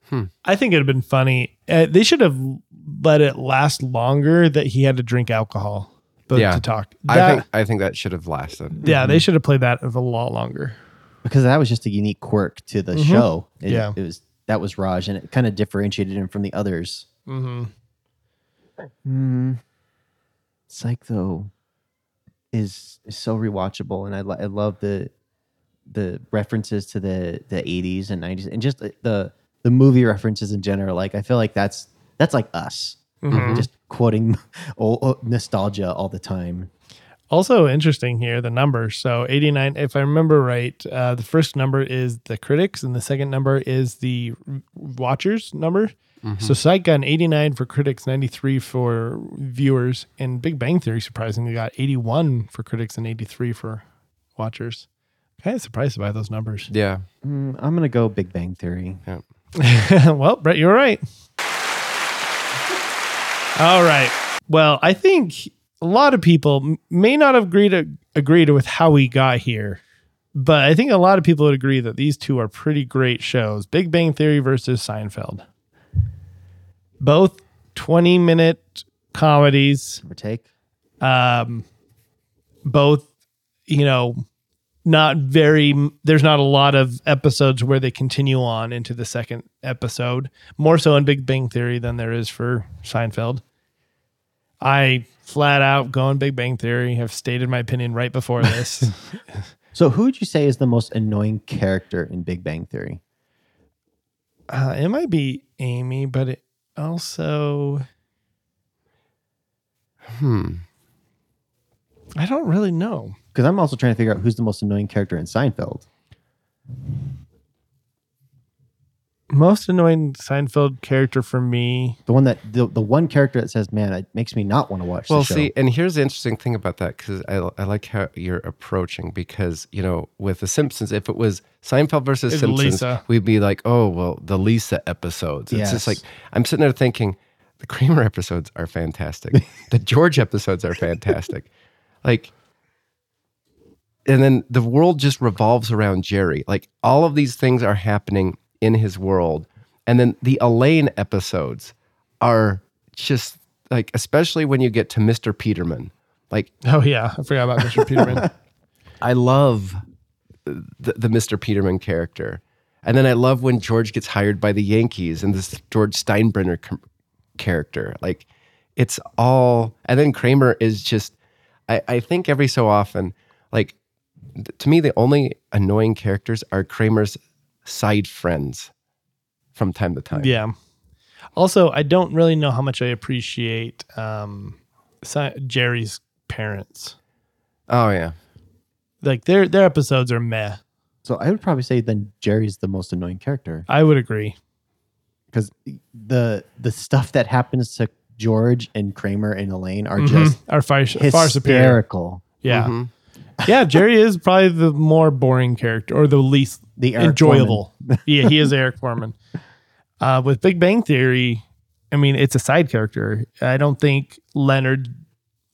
Hmm. I think it'd have been funny. Uh, they should have let it last longer that he had to drink alcohol, but Yeah. to talk. I think I think that should have lasted. yeah, they should have played that a lot longer. because that was just a unique quirk to the Mhm. show. It, Yeah. it was that was Raj, and it kind of differentiated him from the others. Mm-hmm. Mm. Psych though is is so rewatchable, and I I love the the references to the the eighties and nineties, and just the, the movie references in general. Like I feel like that's that's like us, Mhm. just quoting old, nostalgia all the time. Also interesting here the numbers. So 89, if I remember right, uh, the first number is the critics and the second number is the watchers number. So Psych got an 89 for critics, 93 for viewers, and Big Bang Theory surprisingly got 81 for critics and 83 for watchers. Kind of surprised by those numbers. Yeah. Mm, I'm gonna go Big Bang Theory. Yeah. well, Brett, you're right. All right. Well, I think a lot of people may not have agreed agreed with how we got here, but I think a lot of people would agree that these two are pretty great shows. Big Bang Theory versus Seinfeld. Both 20 minute comedies Give or take. um both you know not very there's not a lot of episodes where they continue on into the second episode more so in big bang theory than there is for seinfeld i flat out going big bang theory have stated my opinion right before this So, who would you say is the most annoying character in Big Bang Theory? uh, it might be amy but it also Hmm. i don't really know Because I'm also trying to figure out who's the most annoying character in Seinfeld. Most annoying Seinfeld character for me. The one that the, the one character that says, "Man, it makes me not want to watch." Well, the show. see, and here's the interesting thing about that because I, I like how you're approaching because you know with the Simpsons, if it was Seinfeld versus It's Simpsons, Lisa. we'd be like, oh well, the Lisa episodes. It's just like I'm sitting there thinking the Kramer episodes are fantastic, the George episodes are fantastic, like. And then the world just revolves around Jerry. Like all of these things are happening in his world. And then the Elaine episodes are just like, especially when you get to Mr. Peterman. Like, Oh yeah, I forgot about Mr. Peterman. I love the, the Mr. Peterman character. And then I love when George gets hired by the Yankees and this George Steinbrenner com- character. Like, it's all, and then Kramer is just, I, I think every so often, like, th- to me, the only annoying characters are Kramer's side friends from time to time. yeah. Also, I don't really know how much I appreciate um, Si- Jerry's parents. Oh, yeah. Like their their episodes are meh. so I would probably say then Jerry's the most annoying character I would agree. because the the stuff that happens to George and Kramer and Elaine are Mhm. just Are far, far superior. hysterical. Yeah. Mhm. Yeah, Jerry is probably the more boring character or the least The Eric enjoyable. yeah, he is Eric Forman. Uh, with Big Bang Theory, I mean, it's a side character. I don't think Leonard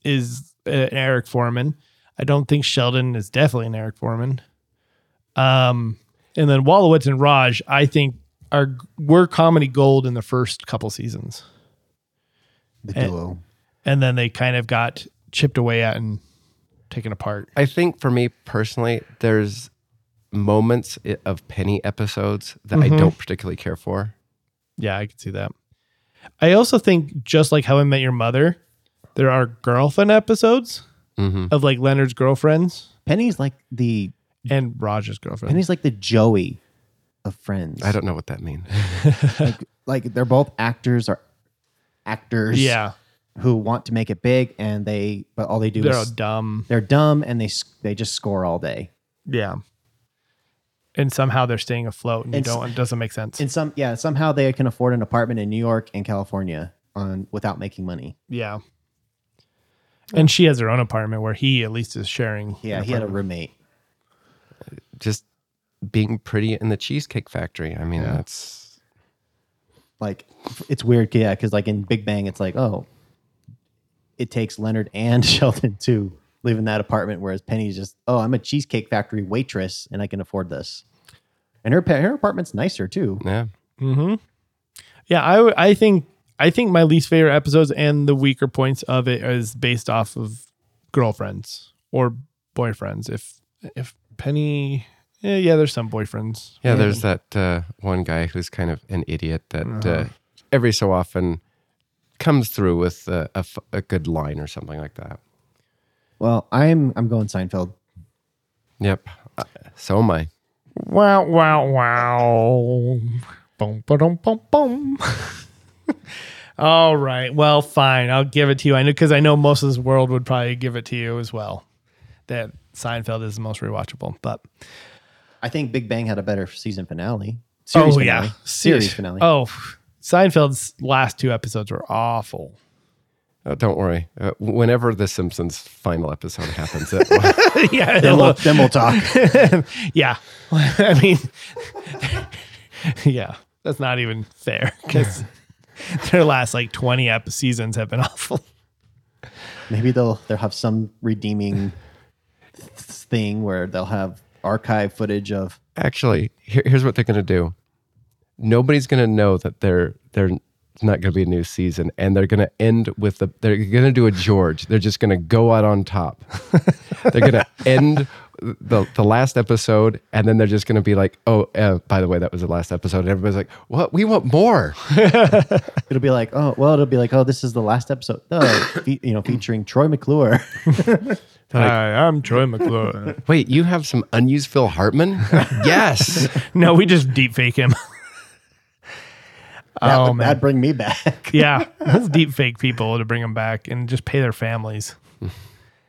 is uh, an Eric Forman. I don't think Sheldon is definitely an Eric Forman. Um, and then Wolowitz and Raj, I think are were comedy gold in the first couple seasons, The And- duo. and then they kind of got chipped away at and taken apart. I think for me personally, there's moments of Penny episodes that I Mhm. don't particularly care for. Yeah, I can see that. I also think just like How I Met Your Mother, there are girlfriend episodes hmm of like Leonard's girlfriends Penny's like the and Roger's girlfriend. Penny's like the Joey of Friends. I don't know what that means. like they're both actors or actors yeah, who want to make it big and they but all they do is they're is dumb. they're dumb and they they just score all day. Yeah, and somehow they're staying afloat, and you And s- don't. It doesn't make sense. And some yeah, somehow they can afford an apartment in New York and California on without making money. yeah, and she has her own apartment where he at least is sharing. Yeah, he had a roommate. Just being pretty in the Cheesecake Factory. I mean, that's Like it's weird, yeah, because like in Big Bang, it's like oh, it takes Leonard and Sheldon to live in that apartment, whereas Penny's just oh, I'm a Cheesecake Factory waitress and I can afford this. And her her apartment's nicer too. yeah. Mm-hmm. Yeah, I w- I think I think my least favorite episodes and the weaker points of it is based off of girlfriends or boyfriends. If if Penny, yeah, yeah, there's some boyfriends. Yeah, there's that uh, one guy who's kind of an idiot that uh, every so often comes through with a a good line or something like that. Well, I'm I'm going Seinfeld. Yep. Uh, so am I. Wow, wow, wow. Boom, boom, boom, boom. All right. Well, fine. I'll give it to you. I know because I know most of this world would probably give it to you as well. That Seinfeld is the most rewatchable, but I think Big Bang had a better season finale. Series oh finale. yeah, series finale. Oh, Seinfeld's last two episodes were awful. Uh, don't worry. Uh, whenever the Simpsons final episode happens, it, yeah, then, we'll, then we'll talk. yeah. I mean, yeah, that's not even fair because their last like twenty ep- seasons have been awful. Maybe they'll they'll have some redeeming thing where they'll have archive footage of actually, here, here's what they're going to do. Nobody's going to know that they're they're not going to be a new season, and they're going to end with the. They're going to do a George. They're just going to go out on top. they're going to end the the last episode, and then they're just going to be like, "Oh, uh, by the way, that was the last episode." And everybody's like, "What? We want more." it'll be like oh well it'll be like oh this is the last episode oh, fe- you know featuring Troy McClure Hi, I'm Troy McClure. Wait, you have some unused Phil Hartman? yes. no, we just deep fake him. That oh would, man, that'd bring me back yeah, let's deep fake people to bring them back and just pay their families.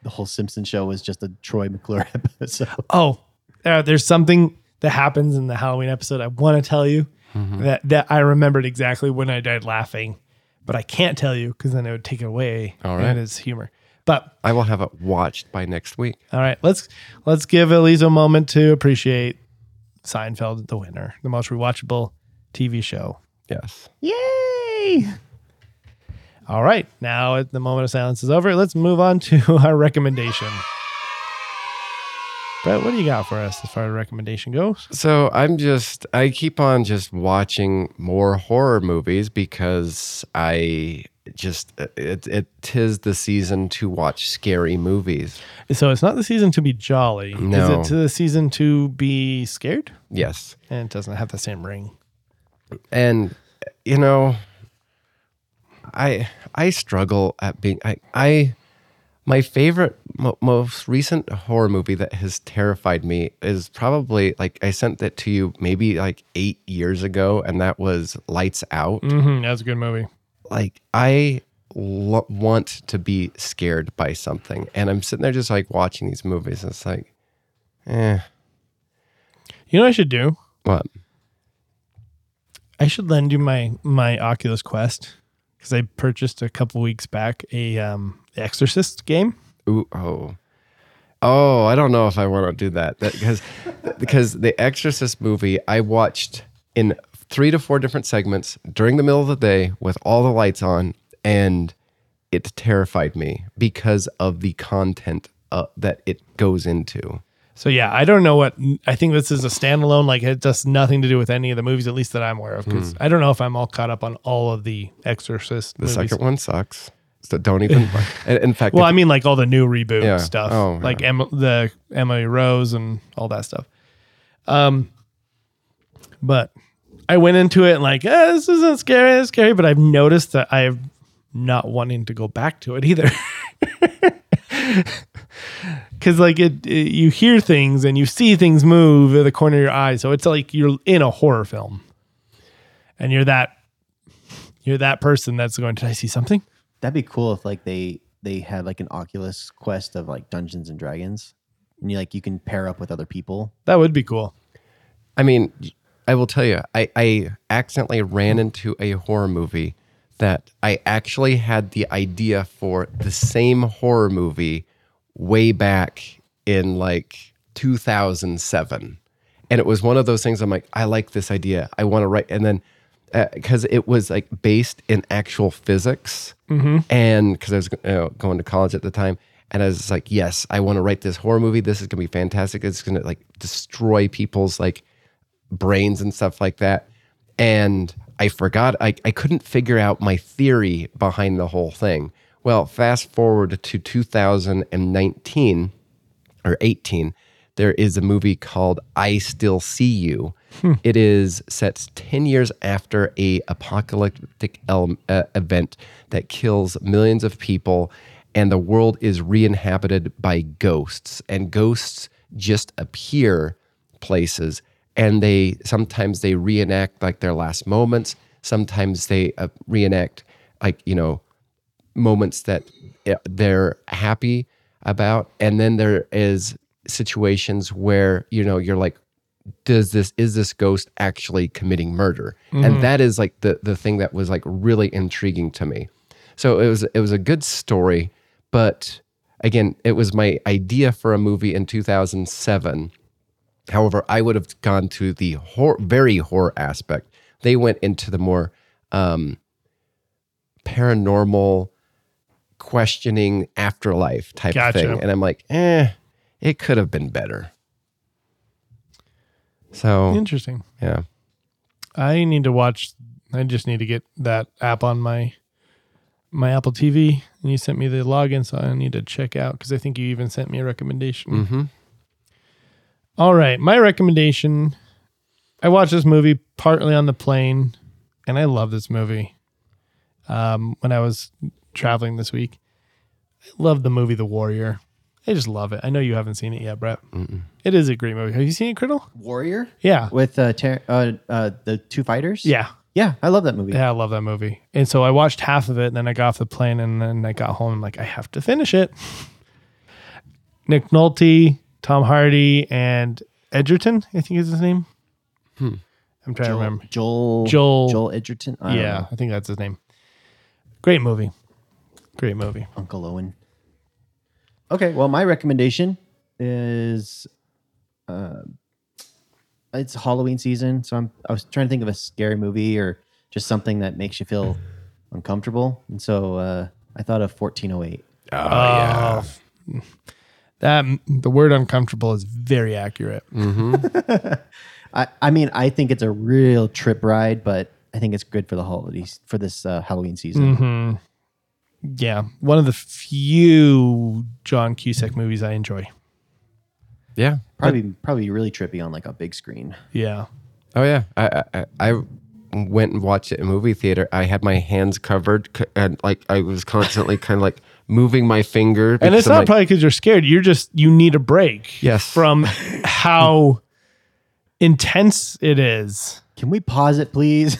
the whole Simpson show was just a Troy McClure episode Oh, uh, there's something that happens in the Halloween episode I want to tell you, that that I remembered exactly when I died laughing, but I can't tell you because then it would take away All right. his humor. But I will have it watched by next week. all right, let's let's give Elise a moment to appreciate Seinfeld, the winner, the most rewatchable TV show. Yes. Yay! All right, now the moment of silence is over. Let's move on to our recommendation. Brett, what do you got for us as far as recommendation goes? So I'm just I keep on just watching more horror movies because I just it it tis the season to watch scary movies. So it's not the season to be jolly. No. Is it the season to be scared? Yes. And it doesn't have the same ring. and you know i i struggle at being i i my favorite mo- most recent horror movie that has terrified me is probably like i sent that to you maybe like eight years ago and that was lights out Mm-hmm, that's a good movie. like i lo- want to be scared by something and i'm sitting there just like watching these movies and it's like eh You know what I should do? what I should lend you my my Oculus Quest because I purchased a couple weeks back a um Exorcist game. Ooh, oh. Oh, I don't know if I want to do that. Because because the Exorcist movie I watched in three to four different segments during the middle of the day with all the lights on, and it terrified me because of the content uh, that it goes into. So yeah, I don't know what I think this is a standalone. Like it has nothing to do with any of the movies, at least that I'm aware of. Because I don't know if I'm all caught up on all of the Exorcist. The movies. second one sucks. So don't even. in fact, Well, I mean, like all the new reboot Yeah. stuff, Oh, like yeah. Emma, the Emily Rose and all that stuff. Um, but I went into it like, eh, this isn't scary, it's scary. But I've noticed that I'm not wanting to go back to it either. Because like it, it- you hear things and you see things move in the corner of your eye, so it's like you're in a horror film, and you're that you're that person that's going. Did I see something? That'd be cool if like they they had like an Oculus Quest of like Dungeons and Dragons, and you like you can pair up with other people. That would be cool. I mean, I will tell you, I, I accidentally ran into a horror movie that I actually had the idea for the same horror movie way back in like 2007. And it was one of those things I'm like, I like this idea. I want to write. And then, uh, because it was like based in actual physics, mm-hmm. and because I was you know, going to college at the time, and I was like, yes, I want to write this horror movie. This is gonna be fantastic. It's gonna like destroy people's like brains and stuff like that. And I forgot, I, I couldn't figure out my theory behind the whole thing. Well, fast forward to 2019 or 18, there is a movie called I Still See You. It is set 10 years after a apocalyptic el- uh, event that kills millions of people and the world is re-inhabited by ghosts and ghosts just appear places and they sometimes they reenact like their last moments sometimes they uh, reenact like you know moments that uh, they're happy about. And then there is situations where you know you're like does this is this ghost actually committing murder? And that is like the the thing that was like really intriguing to me. So it was it was a good story but again it was my idea for a movie in 2007 however i would have gone to the hor- very horror aspect. They went into the more um paranormal questioning afterlife type Gotcha. thing and i'm like eh it could have been better so Interesting. yeah I need to watch. I just need to get that app on my my Apple TV. And you sent me the login, so I need to check out because I think you even sent me a recommendation. mm-hmm. All right, my recommendation. I watched this movie partly on the plane, and I love this movie. Um, when I was traveling this week, I love the movie The Warrior. I just love it. I know you haven't seen it yet, Brett. It is a great movie. Have you seen it, Criddle? Warrior Yeah, with uh, ter- uh, uh the two fighters. yeah. yeah, I love that movie. Yeah, I love that movie. And so I watched half of it, and then I got off the plane, and then I got home. I'm like, I have to finish it. Nick Nolte, Tom Hardy, and Edgerton, I think is his name. I'm trying to remember. Joel Joel- Joel Edgerton. I don't Yeah, know. I think that's his name. Great movie. Great movie. Uncle Owen. Okay, well, my recommendation is uh, it's Halloween season, so I'm I was trying to think of a scary movie or just something that makes you feel uncomfortable, and so uh, I thought of 1408. Oh, yeah. That the word uncomfortable is very accurate. I, I mean, I think it's a real trip ride, but I think it's good for the holidays for this uh, Halloween season. Yeah, one of the few John Cusack movies I enjoy. Yeah. Probably, probably really trippy on like a big screen. Yeah, Oh yeah, I, I I went and watched it in a movie theater. I had my hands covered and like I was constantly kind of like moving my finger. and it's I'm not like, probably because you're scared. You're just you need a break. Yes. from how intense it is. Can we pause it, please?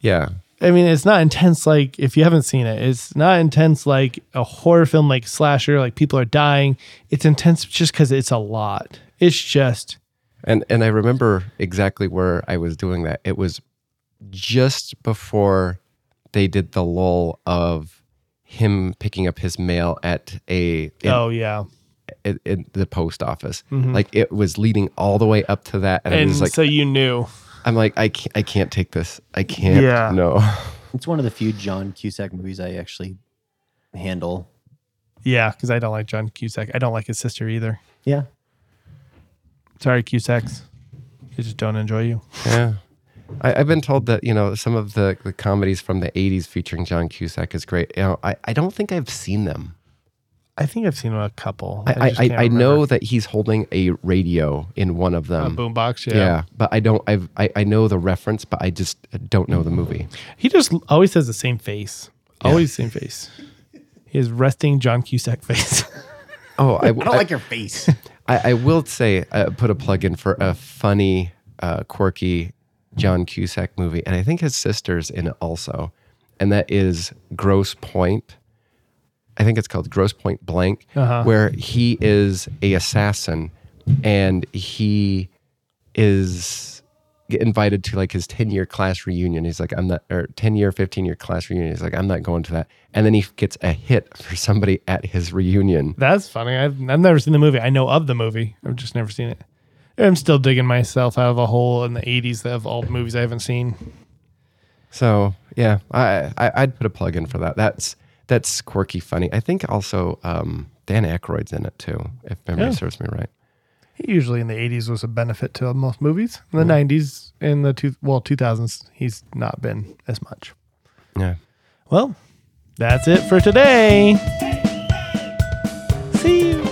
yeah, I mean, it's not intense like if you haven't seen it, it's not intense like a horror film like slasher, like people are dying. It's intense just because it's a lot. It's just and and I remember exactly where I was doing that. It was just before they did the lull of him picking up his mail at a in, oh yeah, in, in the post office. Mm-hmm. Like it was leading all the way up to that, and, and was like, so you knew. I'm like, I can't, I can't take this. I can't. Yeah. No. It's one of the few John Cusack movies I actually handle. Yeah, because I don't like John Cusack. I don't like his sister either. Yeah. Sorry, Cusacks. I just don't enjoy you. Yeah. I, I've been told that, you know, some of the, the comedies from the 80s featuring John Cusack is great. You know, I, I don't think I've seen them. I think I've seen a couple. I, I, just I, I know that he's holding a radio in one of them. a them. boombox. yeah. Yeah. but I don't, I've, I, I know the reference, but I just don't know the movie. he just always has the same face. Always the same face. He has resting John Cusack face. Oh, I, I don't like your face. I, I will say, uh, put a plug in for a funny, uh, quirky John Cusack movie, and I think his sister's in it also, and that is Grosse Pointe. I think it's called Grosse Pointe Blank, Uh-huh. where he is a assassin, and he is invited to like his 10 year class reunion. He's like, I'm not, or 10 year, 15 year class reunion. He's like, I'm not going to that. And then he gets a hit for somebody at his reunion. That's funny. I've, I've never seen the movie. I know of the movie. I've just never seen it. I'm still digging myself out of a hole in the 80s of all the movies I haven't seen. So yeah, I, I I'd put a plug in for that. That's that's quirky, funny. I think also um, Dan Aykroyd's in it too, if memory Yeah. serves me right. Usually in the 80s was a benefit to most movies. In the 90s, in the two, well 2000s, he's not been as much. Yeah. Well, that's it for today. See you.